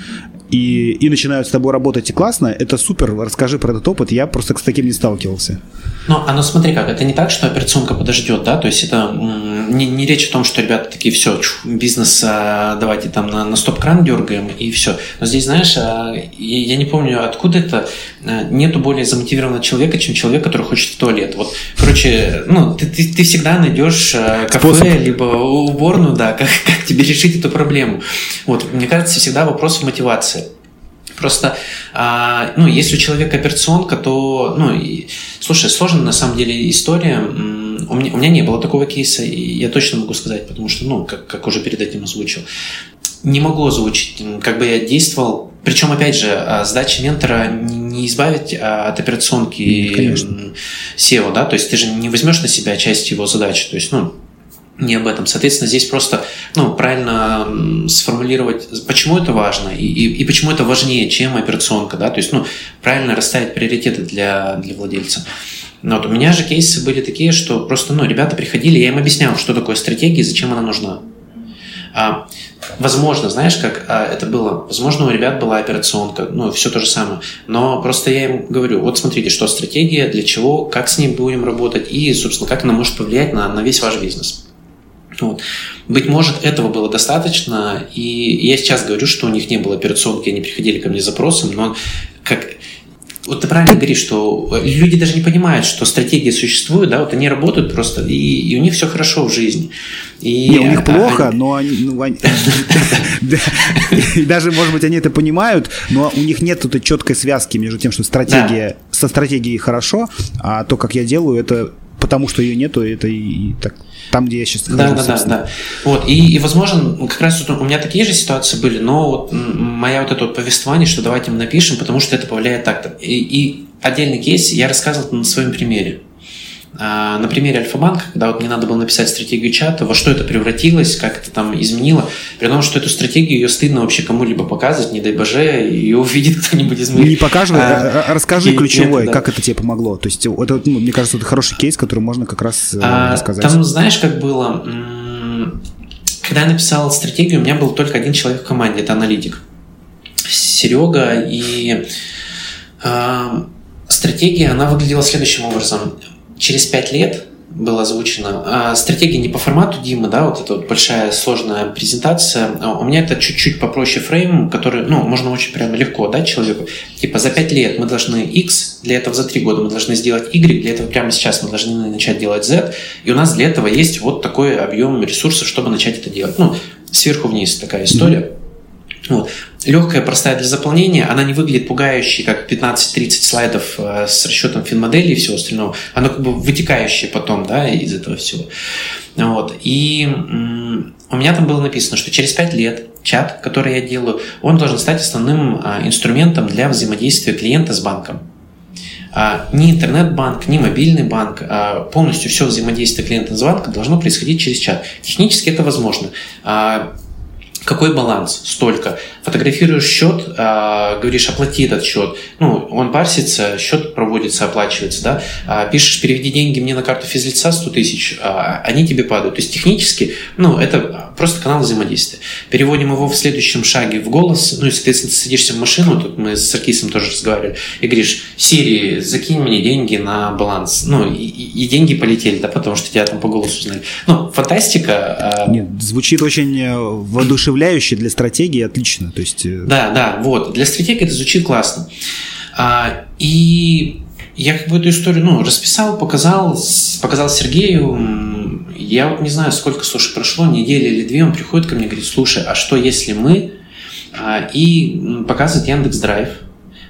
и, и начинают с тобой работать и классно, это супер, расскажи про этот опыт, я просто с таким не сталкивался. Ну, а ну смотри как, это не так, что операционка подождет, да, то есть это не, не речь о том, что ребята такие, все, бизнес, а, давайте там на, на стоп-кран дергаем и все. Но здесь, знаешь, а, я не помню, откуда это, а, нету более замотивированного человека, чем человек, который хочет в туалет. Вот, короче, ну, ты, ты, ты всегда найдешь кафе, Способ. либо уборную, да, как, как тебе решить эту проблему. Вот, мне кажется, всегда вопрос в мотивации. Просто, а, ну, если у человека операционка, то, ну, и, слушай, сложная на самом деле история. У меня, у меня не было такого кейса, и я точно могу сказать, потому что, ну, как, как уже перед этим озвучил, не могу озвучить, как бы я действовал. Причем, опять же, а, сдача ментора не избавить а, от операционки. SEO, да, то есть ты же не возьмешь на себя часть его задачи, то есть, ну, не об этом. Соответственно, здесь просто ну, правильно сформулировать, почему это важно и, и, и почему это важнее, чем операционка. Да? То есть ну, правильно расставить приоритеты для, для владельца. Но вот у меня же кейсы были такие, что просто ну, ребята приходили, я им объяснял, что такое стратегия и зачем она нужна. А, возможно, знаешь, как а, это было? Возможно, у ребят была операционка, ну, все то же самое. Но просто я им говорю, вот смотрите, что стратегия, для чего, как с ней будем работать и, собственно, как она может повлиять на, на весь ваш бизнес. Вот. Быть может, этого было достаточно, и я сейчас говорю, что у них не было операционки, они приходили ко мне с запросом, но как вот ты правильно говоришь, что люди даже не понимают, что стратегии существуют, да, вот они работают просто, и, и у них все хорошо в жизни. И, не, у них плохо, они... но они, ну, они даже, может быть, они это понимают, но у них нет этой четкой связки между тем, что стратегия со стратегией хорошо, а то, как я делаю, это потому что ее нету, это и так там, где я сейчас нахожусь. Да, да, да, да. Вот, и, и, возможно, как раз вот у меня такие же ситуации были, но вот моя вот это вот повествование, что давайте мы напишем, потому что это повлияет так-то. И, и отдельный кейс я рассказывал на своем примере. А, на примере Альфа-банка, когда вот мне надо было написать стратегию чата, во что это превратилось, как это там изменило, при том, что эту стратегию ее стыдно вообще кому-либо показывать, не дай боже, ее увидит кто-нибудь из моих... Не покажи, а, а расскажи ключевое, да. как это тебе помогло. То есть это, ну, мне кажется, это хороший кейс, который можно как раз э, а, рассказать. Там, знаешь, как было? Когда я написал стратегию, у меня был только один человек в команде, это аналитик. Серега, и э, стратегия, она выглядела следующим образом через пять лет было озвучено. А стратегия не по формату Димы, да, вот эта вот большая сложная презентация. А у меня это чуть-чуть попроще фрейм, который, ну, можно очень прямо легко дать человеку. Типа за 5 лет мы должны X, для этого за 3 года мы должны сделать Y, для этого прямо сейчас мы должны начать делать Z, и у нас для этого есть вот такой объем ресурсов, чтобы начать это делать. Ну, сверху вниз такая история. Вот. Легкая, простая для заполнения, она не выглядит пугающей, как 15-30 слайдов э, с расчетом финмодели и всего остального. Она как бы вытекающая потом, да, из этого всего. Вот. И у меня там было написано, что через 5 лет чат, который я делаю, он должен стать основным а, инструментом для взаимодействия клиента с банком. А, ни интернет-банк, ни мобильный банк, а, полностью все взаимодействие клиента с банком должно происходить через чат. Технически это возможно. Какой баланс? Столько. Фотографируешь счет, э, говоришь, оплати этот счет. Ну, он парсится, счет проводится, оплачивается, да. Э, пишешь, переведи деньги мне на карту физлица 100 тысяч, э, они тебе падают. То есть технически, ну, это просто канал взаимодействия. Переводим его в следующем шаге в голос, ну и, соответственно, ты садишься в машину, тут мы с Саркисом тоже разговаривали, и говоришь, Сири, закинь мне деньги на баланс. Ну, и, и деньги полетели, да, потому что тебя там по голосу узнали. Ну, фантастика. Нет, звучит очень воодушевляюще воодушевляюще для стратегии отлично. То есть... Э, да, да, вот. Для стратегии это звучит классно. А, и я как бы эту историю ну, расписал, показал, показал Сергею. Я вот не знаю, сколько, слушай, прошло, неделя или две, он приходит ко мне и говорит, слушай, а что если мы... А, и показывает Яндекс Драйв,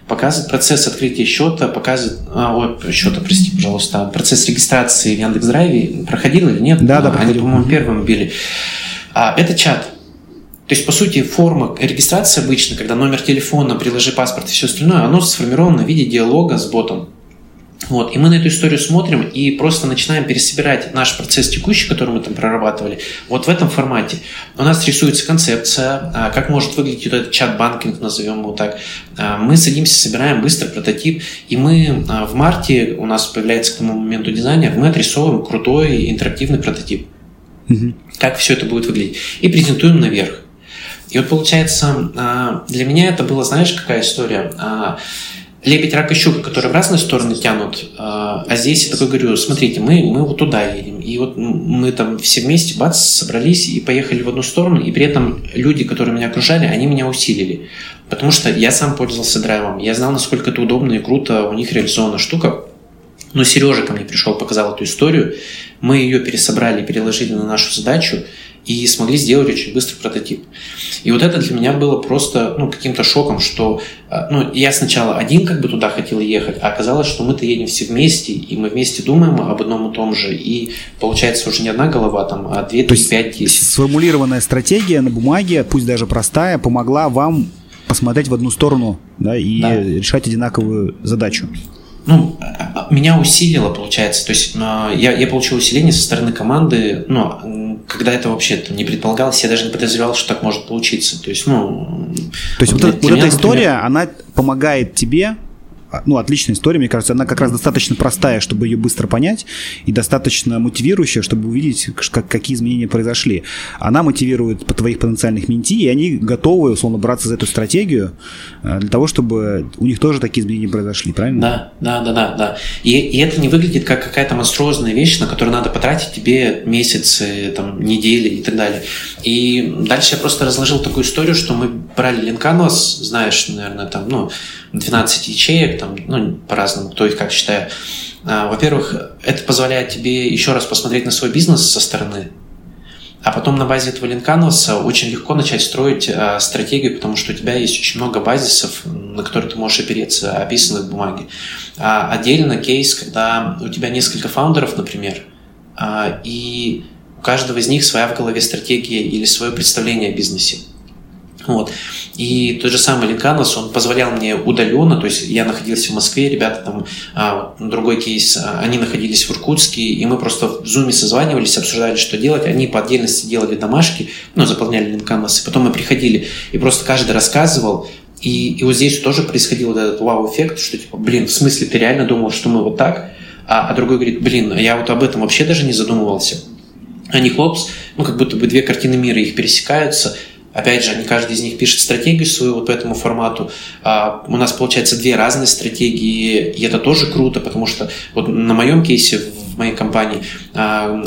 показывает процесс открытия счета, показывает, а, ой, счета, прости, пожалуйста, процесс регистрации в Яндекс Драйве проходил или нет? Да, да, проходил. Они, по-моему, первым били. А, это чат. То есть, по сути, форма регистрации обычно, когда номер телефона, приложи паспорт и все остальное, оно сформировано в виде диалога с ботом. Вот. И мы на эту историю смотрим и просто начинаем пересобирать наш процесс текущий, который мы там прорабатывали, вот в этом формате. У нас рисуется концепция, а, как может выглядеть вот этот чат-банкинг, назовем его так. А, мы садимся, собираем быстро прототип, и мы а, в марте, у нас появляется к тому моменту дизайнер, мы отрисовываем крутой интерактивный прототип. Угу. Как все это будет выглядеть. И презентуем наверх. И вот получается, а, для меня это было, знаешь, какая история? А, лебедь, рак и щука, которые в разные стороны тянут, а, а здесь я такой говорю, смотрите, мы, мы вот туда едем. И вот мы там все вместе, бац, собрались и поехали в одну сторону, и при этом люди, которые меня окружали, они меня усилили. Потому что я сам пользовался драйвом, я знал, насколько это удобно и круто у них реализована штука. Но Сережа ко мне пришел, показал эту историю, мы ее пересобрали, переложили на нашу задачу, и смогли сделать очень быстрый прототип. И вот это для меня было просто ну, каким-то шоком, что а, ну, я сначала один как бы туда хотел ехать, а оказалось, что мы-то едем все вместе, и мы вместе думаем об одном и том же, и получается уже не одна голова, там, а две, три, пять, десять. Сформулированная стратегия на бумаге, пусть даже простая, помогла вам посмотреть в одну сторону да, и да. решать одинаковую задачу ну, а, а, меня усилило, получается. То есть я, я получил усиление со стороны команды, ну, когда это вообще не предполагалось, я даже не подозревал, что так может получиться. То есть, ну... То есть вот, вот эта история, она помогает тебе а, ну, отличная история, мне кажется, она как раз достаточно простая, чтобы ее быстро понять, и достаточно мотивирующая, чтобы увидеть, как, какие изменения произошли. Она мотивирует твоих потенциальных менти, и они готовы, условно, браться за эту стратегию э, для того, чтобы у них тоже такие изменения произошли, правильно? Да, да, да, да, да. И, и это не выглядит как какая-то монструозная вещь, на которую надо потратить тебе месяцы, там, недели и так далее. И дальше я просто разложил такую историю, что мы брали Линканос, знаешь, наверное, там, ну, 12 ячеек, там, ну, по-разному, кто их как считает. А, во-первых, это позволяет тебе еще раз посмотреть на свой бизнес со стороны, а потом на базе этого линкануса очень легко начать строить а, стратегию, потому что у тебя есть очень много базисов, на которые ты можешь опереться, описанных в бумаге. А отдельно кейс, когда у тебя несколько фаундеров, например, а, и у каждого из них своя в голове стратегия или свое представление о бизнесе. Вот. И тот же самый Линканос, он позволял мне удаленно, то есть я находился в Москве, ребята там, а, другой кейс, а, они находились в Иркутске, и мы просто в зуме созванивались, обсуждали, что делать. Они по отдельности делали домашки, ну, заполняли Линканос, и потом мы приходили, и просто каждый рассказывал, и, и вот здесь тоже происходил вот этот вау-эффект, что типа, блин, в смысле, ты реально думал, что мы вот так? А, а другой говорит, блин, я вот об этом вообще даже не задумывался. Они хлопс, ну, как будто бы две картины мира их пересекаются – Опять же, не каждый из них пишет стратегию свою вот по этому формату. А, у нас получается две разные стратегии, и это тоже круто, потому что вот на моем кейсе в моей компании а,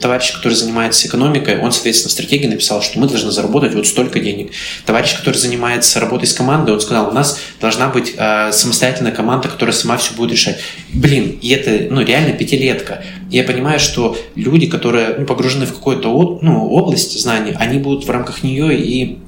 товарищ, который занимается экономикой, он, соответственно, в стратегии написал, что мы должны заработать вот столько денег. Товарищ, который занимается работой с командой, он сказал, у нас должна быть а, самостоятельная команда, которая сама все будет решать. Блин, и это ну, реально пятилетка. Я понимаю, что люди, которые ну, погружены в какую-то ну, область знаний, они будут в рамках нее и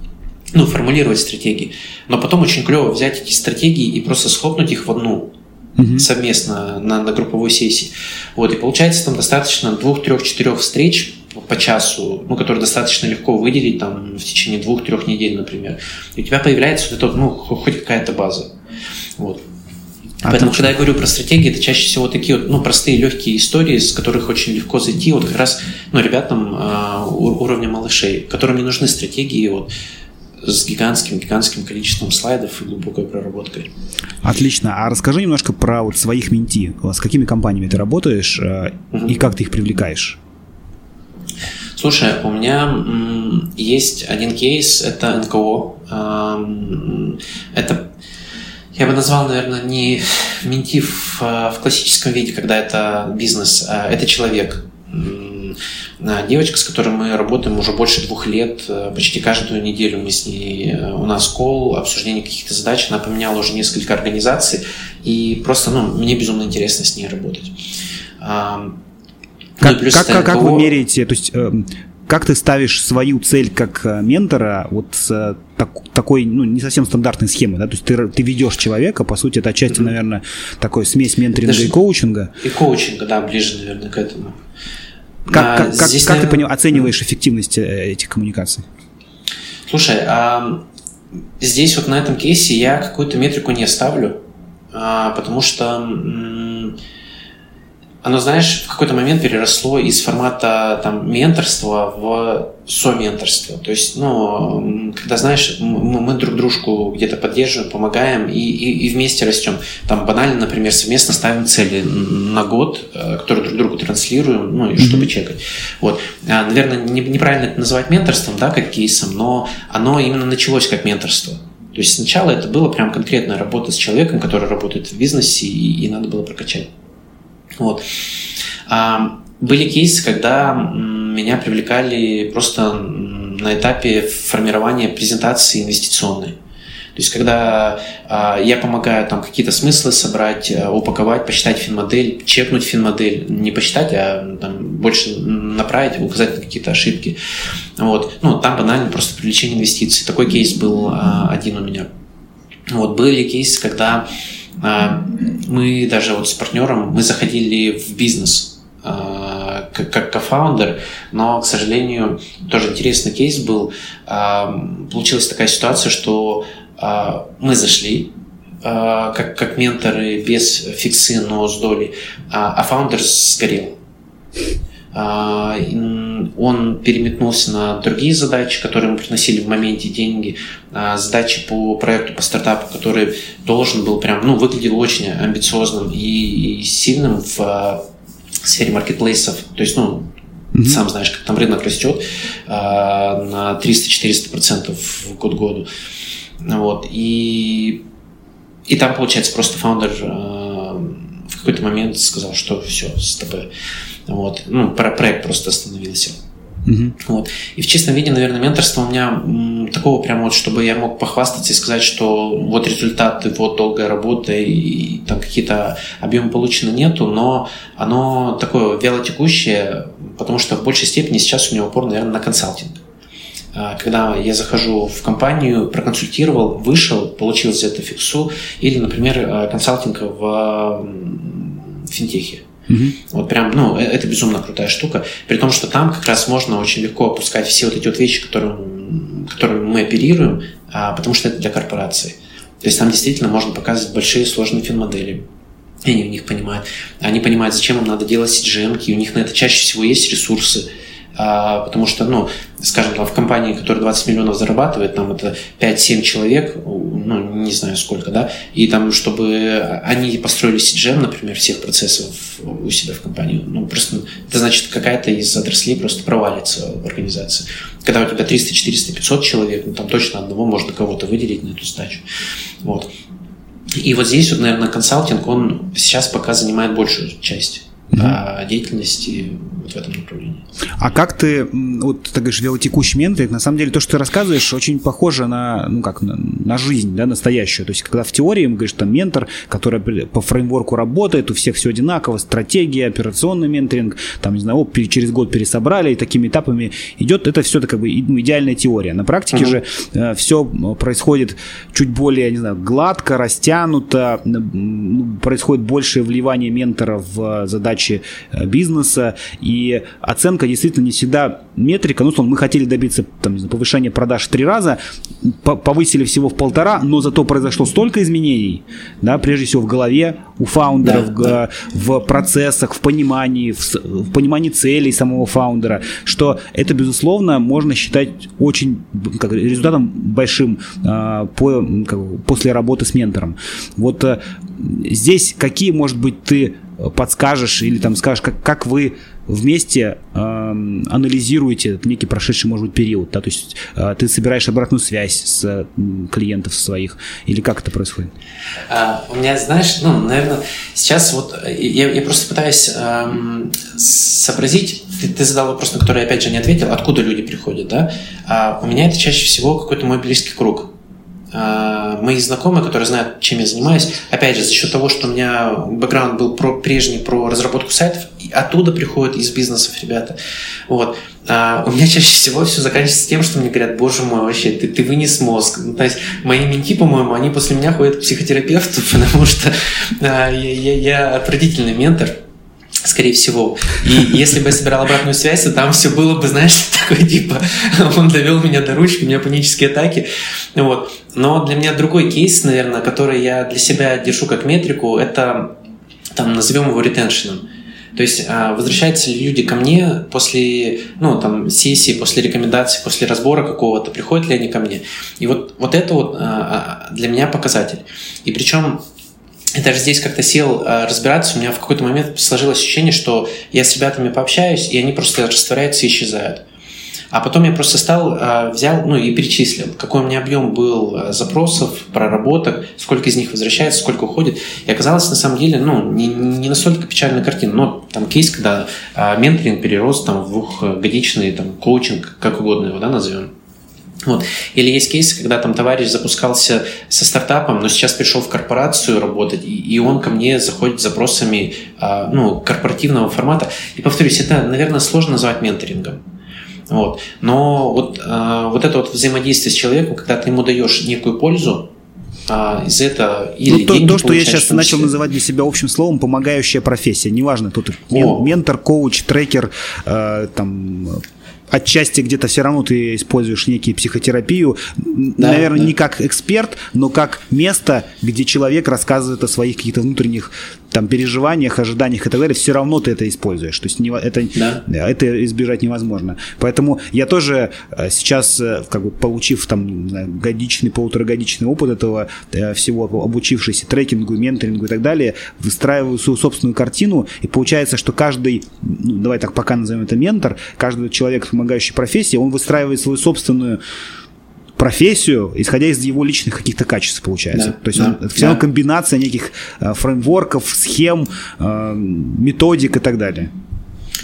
ну, формулировать стратегии. Но потом очень клево взять эти стратегии и просто схлопнуть их в одну угу. совместно на, на групповой сессии. Вот, и получается там достаточно двух, трех, четырех встреч по часу, ну, которые достаточно легко выделить там в течение двух-трех недель, например. И у тебя появляется вот эта, ну, хоть какая-то база. Вот. Отлично. Поэтому, когда я говорю про стратегии, это чаще всего такие вот, ну, простые, легкие истории, с которых очень легко зайти, вот как раз, ну, ребятам э, уровня малышей, которым не нужны стратегии, вот, с гигантским-гигантским количеством слайдов и глубокой проработкой. Отлично. А расскажи немножко про вот своих менти. С какими компаниями ты работаешь э, угу. и как ты их привлекаешь? Слушай, у меня есть один кейс, это НКО. Э, это я бы назвал, наверное, не ментив в классическом виде, когда это бизнес, а это человек. Девочка, с которой мы работаем уже больше двух лет, э, почти каждую неделю мы с ней, э, у нас кол, обсуждение каких-то задач, она поменяла уже несколько организаций, и просто, ну, мне безумно интересно с ней работать. Как, ну, как, как, как вы меряете, то есть эм, как ты ставишь свою цель как э, ментора вот с э, так, такой, ну, не совсем стандартной схемы, да, то есть ты, ты ведешь человека, по сути, это отчасти, mm-hmm. наверное, такой смесь менторинга Даже и коучинга. И коучинга, да, ближе, наверное, к этому. Как, а, как, как, здесь, как наверное... ты поним, оцениваешь эффективность э, этих коммуникаций? Слушай, а здесь вот на этом кейсе я какую-то метрику не ставлю, а, потому что оно, знаешь, в какой-то момент переросло из формата там, менторства в соменторство. То есть, ну, когда, знаешь, мы, мы друг дружку где-то поддерживаем, помогаем и, и, и вместе растем. Там банально, например, совместно ставим цели на год, э, которые друг другу транслируем, ну, и чтобы mm-hmm. чекать. Вот. А, наверное, не, неправильно это называть менторством, да, как кейсом, но оно именно началось как менторство. То есть сначала это было прям конкретная работа с человеком, который работает в бизнесе, и, и надо было прокачать. Вот. А, были кейсы, когда меня привлекали просто на этапе формирования презентации инвестиционной. То есть, когда э, я помогаю там какие-то смыслы собрать, э, упаковать, посчитать финмодель, чекнуть финмодель, не посчитать, а там, больше направить, указать на какие-то ошибки. Вот. Ну, там банально просто привлечение инвестиций. Такой кейс был э, один у меня. Вот. Были кейсы, когда а, мы даже вот с партнером, мы заходили в бизнес а, как, как кофаундер, но, к сожалению, тоже интересный кейс был. А, получилась такая ситуация, что мы зашли, как, как менторы без фиксы, но с долей, а фаундер сгорел. А, он переметнулся на другие задачи, которые ему приносили в моменте деньги, а, задачи по проекту, по стартапу, который должен был прям, ну, выглядел очень амбициозным и сильным в сфере маркетплейсов. То есть, ну, Mm-hmm. Сам знаешь, как там рынок растет а, на 300-400% в год году. Вот. И, и там, получается, просто фаундер в какой-то момент сказал, что все, с тобой вот. Ну, проект просто остановился. Uh-huh. Вот. И в чистом виде, наверное, менторство у меня м, такого прямо вот, чтобы я мог похвастаться и сказать, что вот результаты, вот долгая работа и, и там какие-то объемы получены нету, но оно такое вялотекущее, потому что в большей степени сейчас у него упор, наверное, на консалтинг. А, когда я захожу в компанию, проконсультировал, вышел, получил за это фиксу, или, например, э, консалтинг в финтехе. Угу. Вот прям, ну, э, это безумно крутая штука. При том, что там как раз можно очень легко опускать все вот эти вот вещи, которые, которыми мы оперируем, а, потому что это для корпорации. То есть там действительно можно показывать большие сложные финмодели. И они в них понимают. Они понимают, зачем им надо делать CGM, и у них на это чаще всего есть ресурсы. А, потому что, ну, скажем, там, в компании, которая 20 миллионов зарабатывает, там это 5-7 человек, ну, не знаю сколько, да, и там, чтобы они построили CGM, например, всех процессов у себя в компании, ну, просто, это значит, какая-то из отраслей просто провалится в организации. Когда у тебя 300, 400, 500 человек, ну, там точно одного можно кого-то выделить на эту сдачу. Вот. И вот здесь, вот, наверное, консалтинг, он сейчас пока занимает большую часть угу. деятельности вот в этом направлении. А как ты, вот ты говоришь, велотекущий менторинг, на самом деле то, что ты рассказываешь, очень похоже на, ну как, на, на жизнь, да, настоящую. То есть, когда в теории мы говоришь, там ментор, который по фреймворку работает, у всех все одинаково, стратегия, операционный менторинг, там, не знаю, оп, через год пересобрали, и такими этапами идет, это все как бы ну, идеальная теория. На практике угу. же э, все происходит чуть более, не знаю, гладко, растянуто, происходит большее вливание ментора в задачи э, бизнеса, и оценка действительно не всегда метрика. Ну, мы хотели добиться там, повышения продаж в три раза, повысили всего в полтора, но зато произошло столько изменений, да, прежде всего в голове у фаундеров, да, да. в процессах, в понимании, в, в понимании целей самого фаундера, что это, безусловно, можно считать очень как, результатом большим э, по, как, после работы с ментором. Вот э, здесь какие, может быть, ты подскажешь или там скажешь, как, как вы вместе э, анализируете некий прошедший, может быть, период, да, то есть э, ты собираешь обратную связь с э, клиентов своих, или как это происходит? А, у меня, знаешь, ну, наверное, сейчас вот я, я просто пытаюсь э, сообразить, ты, ты задал вопрос, на который я опять же не ответил, откуда люди приходят, да? А у меня это чаще всего какой-то мой близкий круг. А, мои знакомые, которые знают, чем я занимаюсь, опять же, за счет того, что у меня бэкграунд был про, прежний про разработку сайтов, оттуда приходят из бизнесов ребята. Вот. А у меня чаще всего все заканчивается тем, что мне говорят, боже мой, вообще, ты, ты вынес мозг. Ну, то есть мои менти, по-моему, они после меня ходят к психотерапевту, потому что а, я, я, я отвратительный ментор скорее всего. И если бы я собирал обратную связь, то там все было бы, знаешь, такой типа, он довел меня до ручки, у меня панические атаки. Вот. Но для меня другой кейс, наверное, который я для себя держу как метрику, это, там, назовем его ретеншеном. То есть а, возвращаются ли люди ко мне после ну, там, сессии, после рекомендаций, после разбора какого-то, приходят ли они ко мне. И вот, вот это вот а, для меня показатель. И причем и даже здесь как-то сел разбираться, у меня в какой-то момент сложилось ощущение, что я с ребятами пообщаюсь, и они просто растворяются и исчезают. А потом я просто стал, э, взял, ну и перечислил, какой у меня объем был э, запросов, проработок, сколько из них возвращается, сколько уходит. И оказалось, на самом деле, ну, не, не настолько печальная картина, но там кейс, когда менторинг перерос там, в двухгодичный там, коучинг, как угодно его да, назовем. Вот. Или есть кейсы, когда там товарищ запускался со стартапом, но сейчас пришел в корпорацию работать, и, и он ко мне заходит с запросами а, ну, корпоративного формата. И повторюсь, это, наверное, сложно назвать менторингом. Вот. Но вот, а, вот это вот взаимодействие с человеком, когда ты ему даешь некую пользу, а, из этого или ну, то, то, что я сейчас начал называть для себя общим словом, помогающая профессия. Неважно, тут О. ментор, коуч, трекер, э, там отчасти где-то все равно ты используешь некие психотерапию, да, наверное, да. не как эксперт, но как место, где человек рассказывает о своих каких-то внутренних там переживаниях, ожиданиях и так далее, все равно ты это используешь. То есть не, это, да. это избежать невозможно. Поэтому я тоже э, сейчас, э, как бы получив там годичный, полуторагодичный опыт этого э, всего, обучившись трекингу, менторингу и так далее, выстраиваю свою собственную картину, и получается, что каждый, ну, давай так пока назовем это ментор, каждый человек, помогающий профессии, он выстраивает свою собственную профессию, исходя из его личных каких-то качеств, получается. Да, То есть да, он, все равно да. комбинация неких э, фреймворков, схем, э, методик и так далее.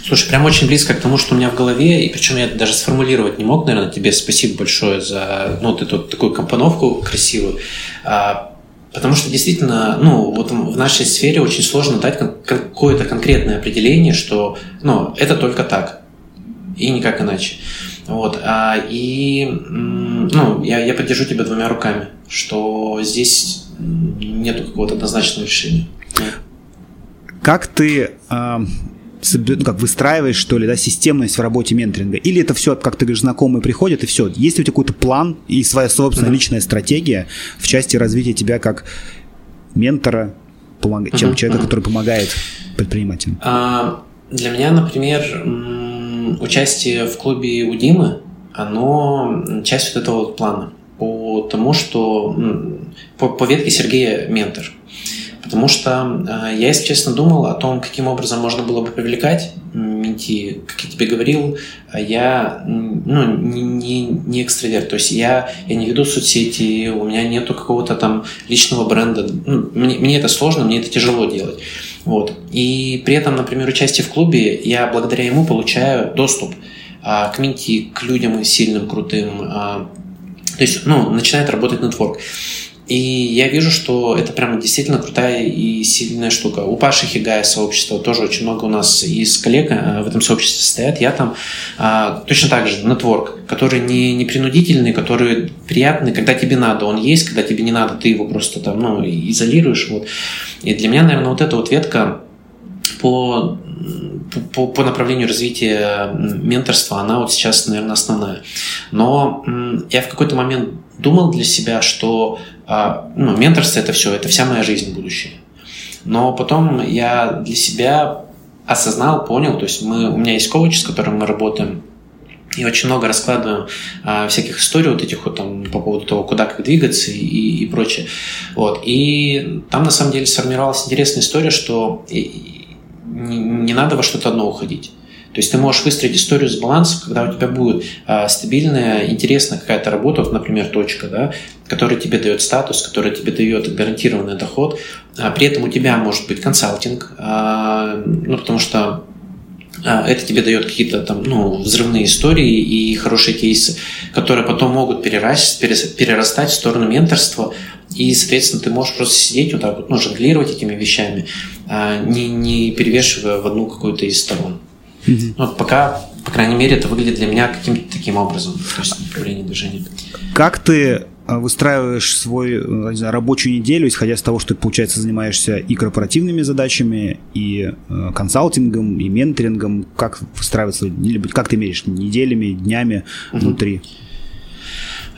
Слушай, прям очень близко к тому, что у меня в голове, и причем я даже сформулировать не мог, наверное, тебе спасибо большое за ну, вот эту такую компоновку красивую. А, потому что действительно, ну, вот в нашей сфере очень сложно дать какое-то конкретное определение, что ну, это только так и никак иначе. Вот, а, и ну, я, я поддержу тебя двумя руками, что здесь нету какого-то однозначного решения. Как ты э, ну, как выстраиваешь, что ли, да, системность в работе менторинга? Или это все, как ты говоришь, знакомые приходят и все? Есть ли у тебя какой-то план и своя собственная mm-hmm. личная стратегия в части развития тебя как ментора, помог... mm-hmm. человека, который помогает предпринимателям? А, для меня, например, участие в клубе у Димы, оно часть вот этого вот плана. Потому что по, по ветке Сергея ментор. Потому что э, я, если честно, думал о том, каким образом можно было бы привлекать менти. Как я тебе говорил, я ну, не, не, не экстраверт. То есть я, я не веду соцсети, у меня нету какого-то там личного бренда. Ну, мне, мне это сложно, мне это тяжело делать. Вот. И при этом, например, участие в клубе, я благодаря ему получаю доступ а, к Минти, к людям сильным, крутым. А, то есть, ну, начинает работать нетворк. И я вижу, что это прям действительно крутая и сильная штука. У Паши Хигая сообщество тоже очень много у нас из коллег э, в этом сообществе стоят. Я там а, точно так же, нетворк, который не, не принудительный, который приятный, когда тебе надо, он есть, когда тебе не надо, ты его просто там, ну, изолируешь. Вот. И для меня, наверное, вот эта вот ветка по по, по направлению развития менторства, она вот сейчас, наверное, основная. Но я в какой-то момент думал для себя, что а, ну, менторство это все, это вся моя жизнь будущее. Но потом я для себя осознал, понял, то есть мы, у меня есть коуч, с которым мы работаем, и очень много раскладываем а, всяких историй вот этих вот там по поводу того, куда как двигаться и, и прочее. Вот. И там на самом деле сформировалась интересная история, что не, не надо во что-то одно уходить. То есть ты можешь выстроить историю с балансом, когда у тебя будет а, стабильная, интересная какая-то работа, вот, например, точка, да, которая тебе дает статус, которая тебе дает гарантированный доход. А при этом у тебя может быть консалтинг, а, ну, потому что а, это тебе дает какие-то там, ну, взрывные истории и хорошие кейсы, которые потом могут перерастать, в сторону менторства, и, соответственно, ты можешь просто сидеть вот так вот, ну, жонглировать этими вещами, не, не перевешивая в одну какую-то из сторон. Mm-hmm. Вот пока, по крайней мере, это выглядит для меня каким-то таким образом, то есть направление движения. Как ты а, выстраиваешь свою э, знаю, рабочую неделю, исходя из того, что ты, получается, занимаешься и корпоративными задачами, и э, консалтингом, и менторингом, как выстраиваться, или как ты меряешь неделями, днями угу. внутри?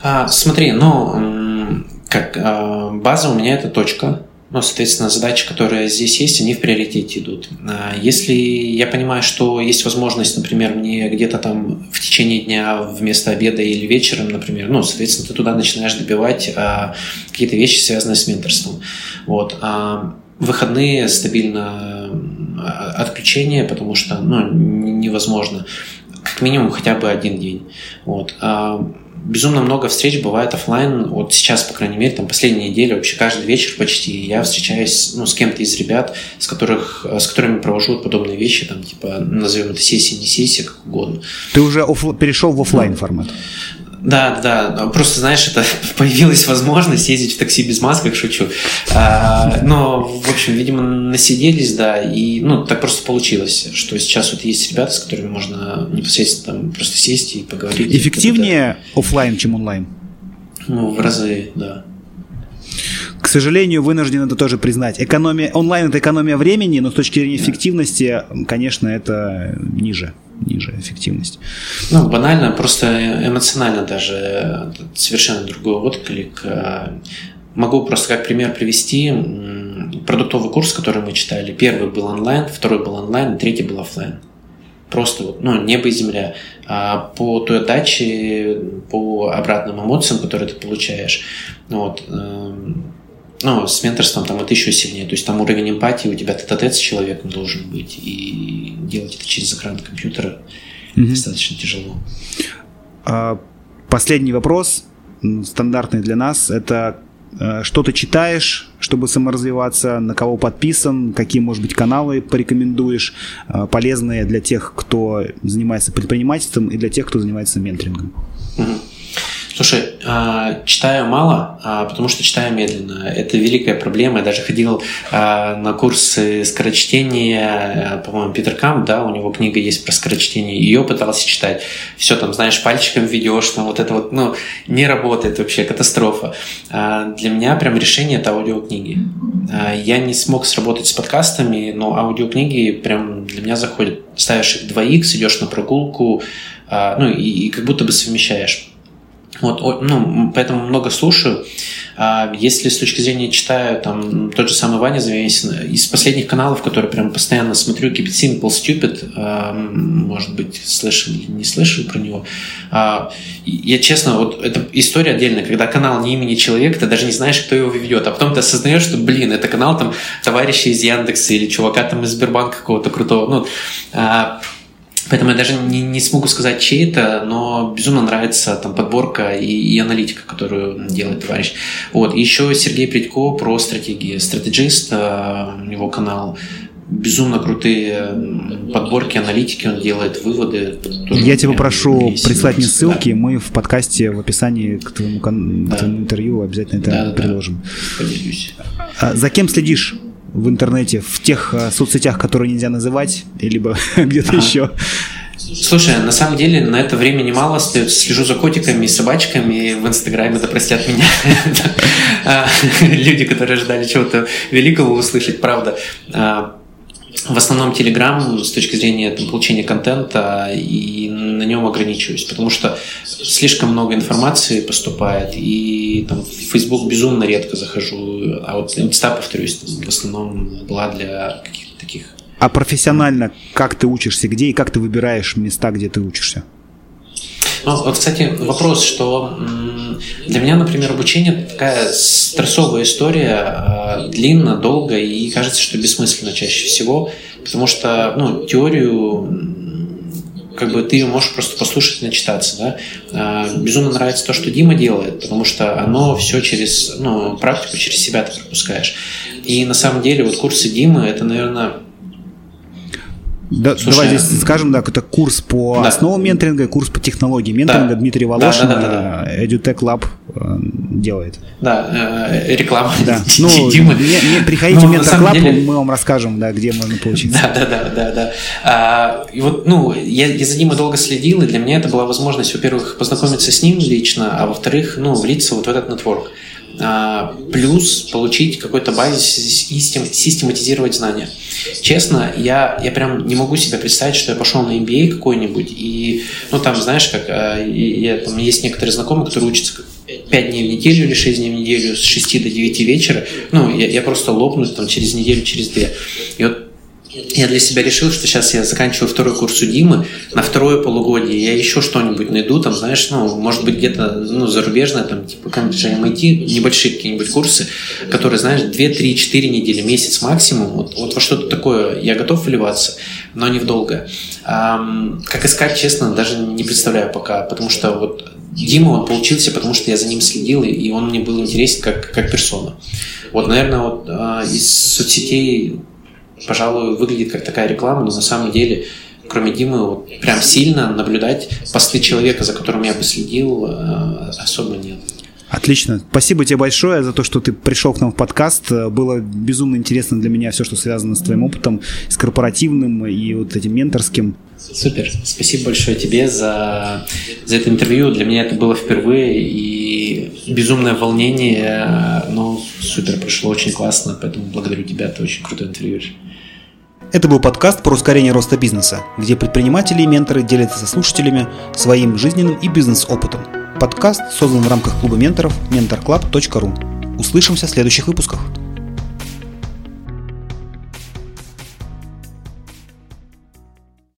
А, смотри, ну, как а, база у меня это точка, ну, соответственно, задачи, которые здесь есть, они в приоритете идут. А если я понимаю, что есть возможность, например, мне где-то там в течение дня вместо обеда или вечером, например, ну, соответственно, ты туда начинаешь добивать а, какие-то вещи, связанные с менторством. Вот. А выходные стабильно отключение, потому что ну, невозможно как минимум хотя бы один день. Вот. А безумно много встреч бывает офлайн. Вот сейчас, по крайней мере, там последние недели, вообще каждый вечер почти я встречаюсь ну, с кем-то из ребят, с, которых, с которыми провожу подобные вещи, там, типа, назовем это сессия, не сессия, как угодно. Ты уже оф- перешел в офлайн формат? Да, да, просто, знаешь, это появилась возможность ездить в такси без масок, шучу. А, но, в общем, видимо, насиделись, да, и, ну, так просто получилось, что сейчас вот есть ребята, с которыми можно непосредственно там просто сесть и поговорить. Эффективнее офлайн, чем онлайн? Ну, в разы, да. К сожалению, вынужден это тоже признать. Экономия, онлайн это экономия времени, но с точки зрения эффективности, конечно, это ниже ниже эффективность. Ну, банально, просто эмоционально даже совершенно другой отклик. Могу просто как пример привести продуктовый курс, который мы читали. Первый был онлайн, второй был онлайн, третий был офлайн. Просто вот, ну, небо и земля. А по той отдаче, по обратным эмоциям, которые ты получаешь, вот, эм, ну, с менторством там это еще сильнее. То есть там уровень эмпатии у тебя тет-а-тет с человеком должен быть. И делать это через экран компьютера mm-hmm. достаточно тяжело. А, последний вопрос, стандартный для нас, это э, что ты читаешь, чтобы саморазвиваться, на кого подписан, какие, может быть, каналы порекомендуешь, э, полезные для тех, кто занимается предпринимательством и для тех, кто занимается менторингом. Угу. Слушай, а, читаю мало, а, потому что читаю медленно. Это великая проблема. Я даже ходил а, на курсы скорочтения, по-моему, Питер Кам, да, у него книга есть про скорочтение. Ее пытался читать. Все там, знаешь, пальчиком ведешь, там вот это вот, ну, не работает вообще, катастрофа. Для меня прям решение это аудиокниги. Я не смог сработать с подкастами, но аудиокниги прям для меня заходят. Ставишь их 2х, идешь на прогулку, ну, и, и как будто бы совмещаешь. Вот, ну, поэтому много слушаю. А если с точки зрения читаю, там, тот же самый Ваня Завесин, из последних каналов, которые прям постоянно смотрю, Keep It Simple, Stupid, а, может быть, слышал или не слышал про него. А, я честно, вот это история отдельная, когда канал не имени человека, ты даже не знаешь, кто его ведет, а потом ты осознаешь, что, блин, это канал там товарища из Яндекса или чувака там из Сбербанка какого-то крутого. Ну, а, Поэтому я даже не, не смогу сказать, чей это, но безумно нравится там подборка и, и аналитика, которую делает товарищ. Вот. еще Сергей Придько про стратегии. Стратегист, э, у него канал безумно крутые подборки, аналитики, он делает выводы. Я тебя прошу прислать мне ссылки, да. мы в подкасте в описании к твоему, да. к твоему интервью обязательно это да, приложим. Да. Поделюсь. А за кем следишь? В интернете, в тех а, соцсетях, которые нельзя называть, либо где-то еще. Слушай, на самом деле на это времени мало остается. Слежу за котиками и собачками в Инстаграме, да простят меня. А, люди, которые ожидали чего-то великого услышать, правда. В основном Telegram с точки зрения там, получения контента и на нем ограничиваюсь, потому что слишком много информации поступает, и там, в Facebook безумно редко захожу, а вот Инста, повторюсь, там, в основном была для каких-то таких а профессионально как ты учишься, где и как ты выбираешь места, где ты учишься? Ну, кстати, вопрос, что для меня, например, обучение такая стрессовая история, а, длинно, долго, и кажется, что бессмысленно чаще всего, потому что, ну, теорию как бы ты ее можешь просто послушать и начитаться, да. А, безумно нравится то, что Дима делает, потому что оно все через, ну, практику через себя ты пропускаешь. И на самом деле вот курсы Димы, это, наверное, да, Слушай, давай здесь скажем, да, это курс по да. основам менторинга, курс по технологии менторинга. Да. Дмитрий Волошин, да, да, да, да, да. EduTech Lab э, делает. Да, э, реклама. Да. Ну, Дима. Не, не, приходите ну, в Mentor Club, деле... мы вам расскажем, да, где можно получить. Да, да, да, да, да. А, и вот, ну, я, я за Димой долго следил, и для меня это была возможность, во-первых, познакомиться с ним лично, а во-вторых, ну, влиться вот в этот нетворк. А, плюс получить какой-то базис систематизировать знания. Честно, я, я прям не могу себе представить, что я пошел на MBA какой-нибудь, и, ну, там, знаешь, как, а, я, там есть некоторые знакомые, которые учатся 5 дней в неделю или 6 дней в неделю с 6 до 9 вечера, ну, я, я просто лопну там через неделю, через две. И вот я для себя решил, что сейчас я заканчиваю второй курс у Димы, на второе полугодие я еще что-нибудь найду, там, знаешь, ну, может быть, где-то, ну, зарубежное, там, типа, Cambridge MIT, небольшие какие-нибудь курсы, которые, знаешь, 2, 3, 4 недели, месяц максимум, вот, вот во что-то такое я готов вливаться, но не в долгое. А, как искать, честно, даже не представляю пока, потому что вот Дима, он получился, потому что я за ним следил, и он мне был интересен как, как персона. Вот, наверное, вот а, из соцсетей пожалуй, выглядит как такая реклама, но на самом деле, кроме Димы, вот прям сильно наблюдать посты человека, за которым я бы следил, э, особо нет. Отлично. Спасибо тебе большое за то, что ты пришел к нам в подкаст. Было безумно интересно для меня все, что связано с твоим опытом, с корпоративным и вот этим менторским. Супер. Спасибо большое тебе за, за это интервью. Для меня это было впервые, и безумное волнение, но супер, прошло очень классно, поэтому благодарю тебя, ты очень крутой интервью. Это был подкаст про ускорение роста бизнеса, где предприниматели и менторы делятся со слушателями своим жизненным и бизнес-опытом. Подкаст создан в рамках клуба менторов mentorclub.ru. Услышимся в следующих выпусках.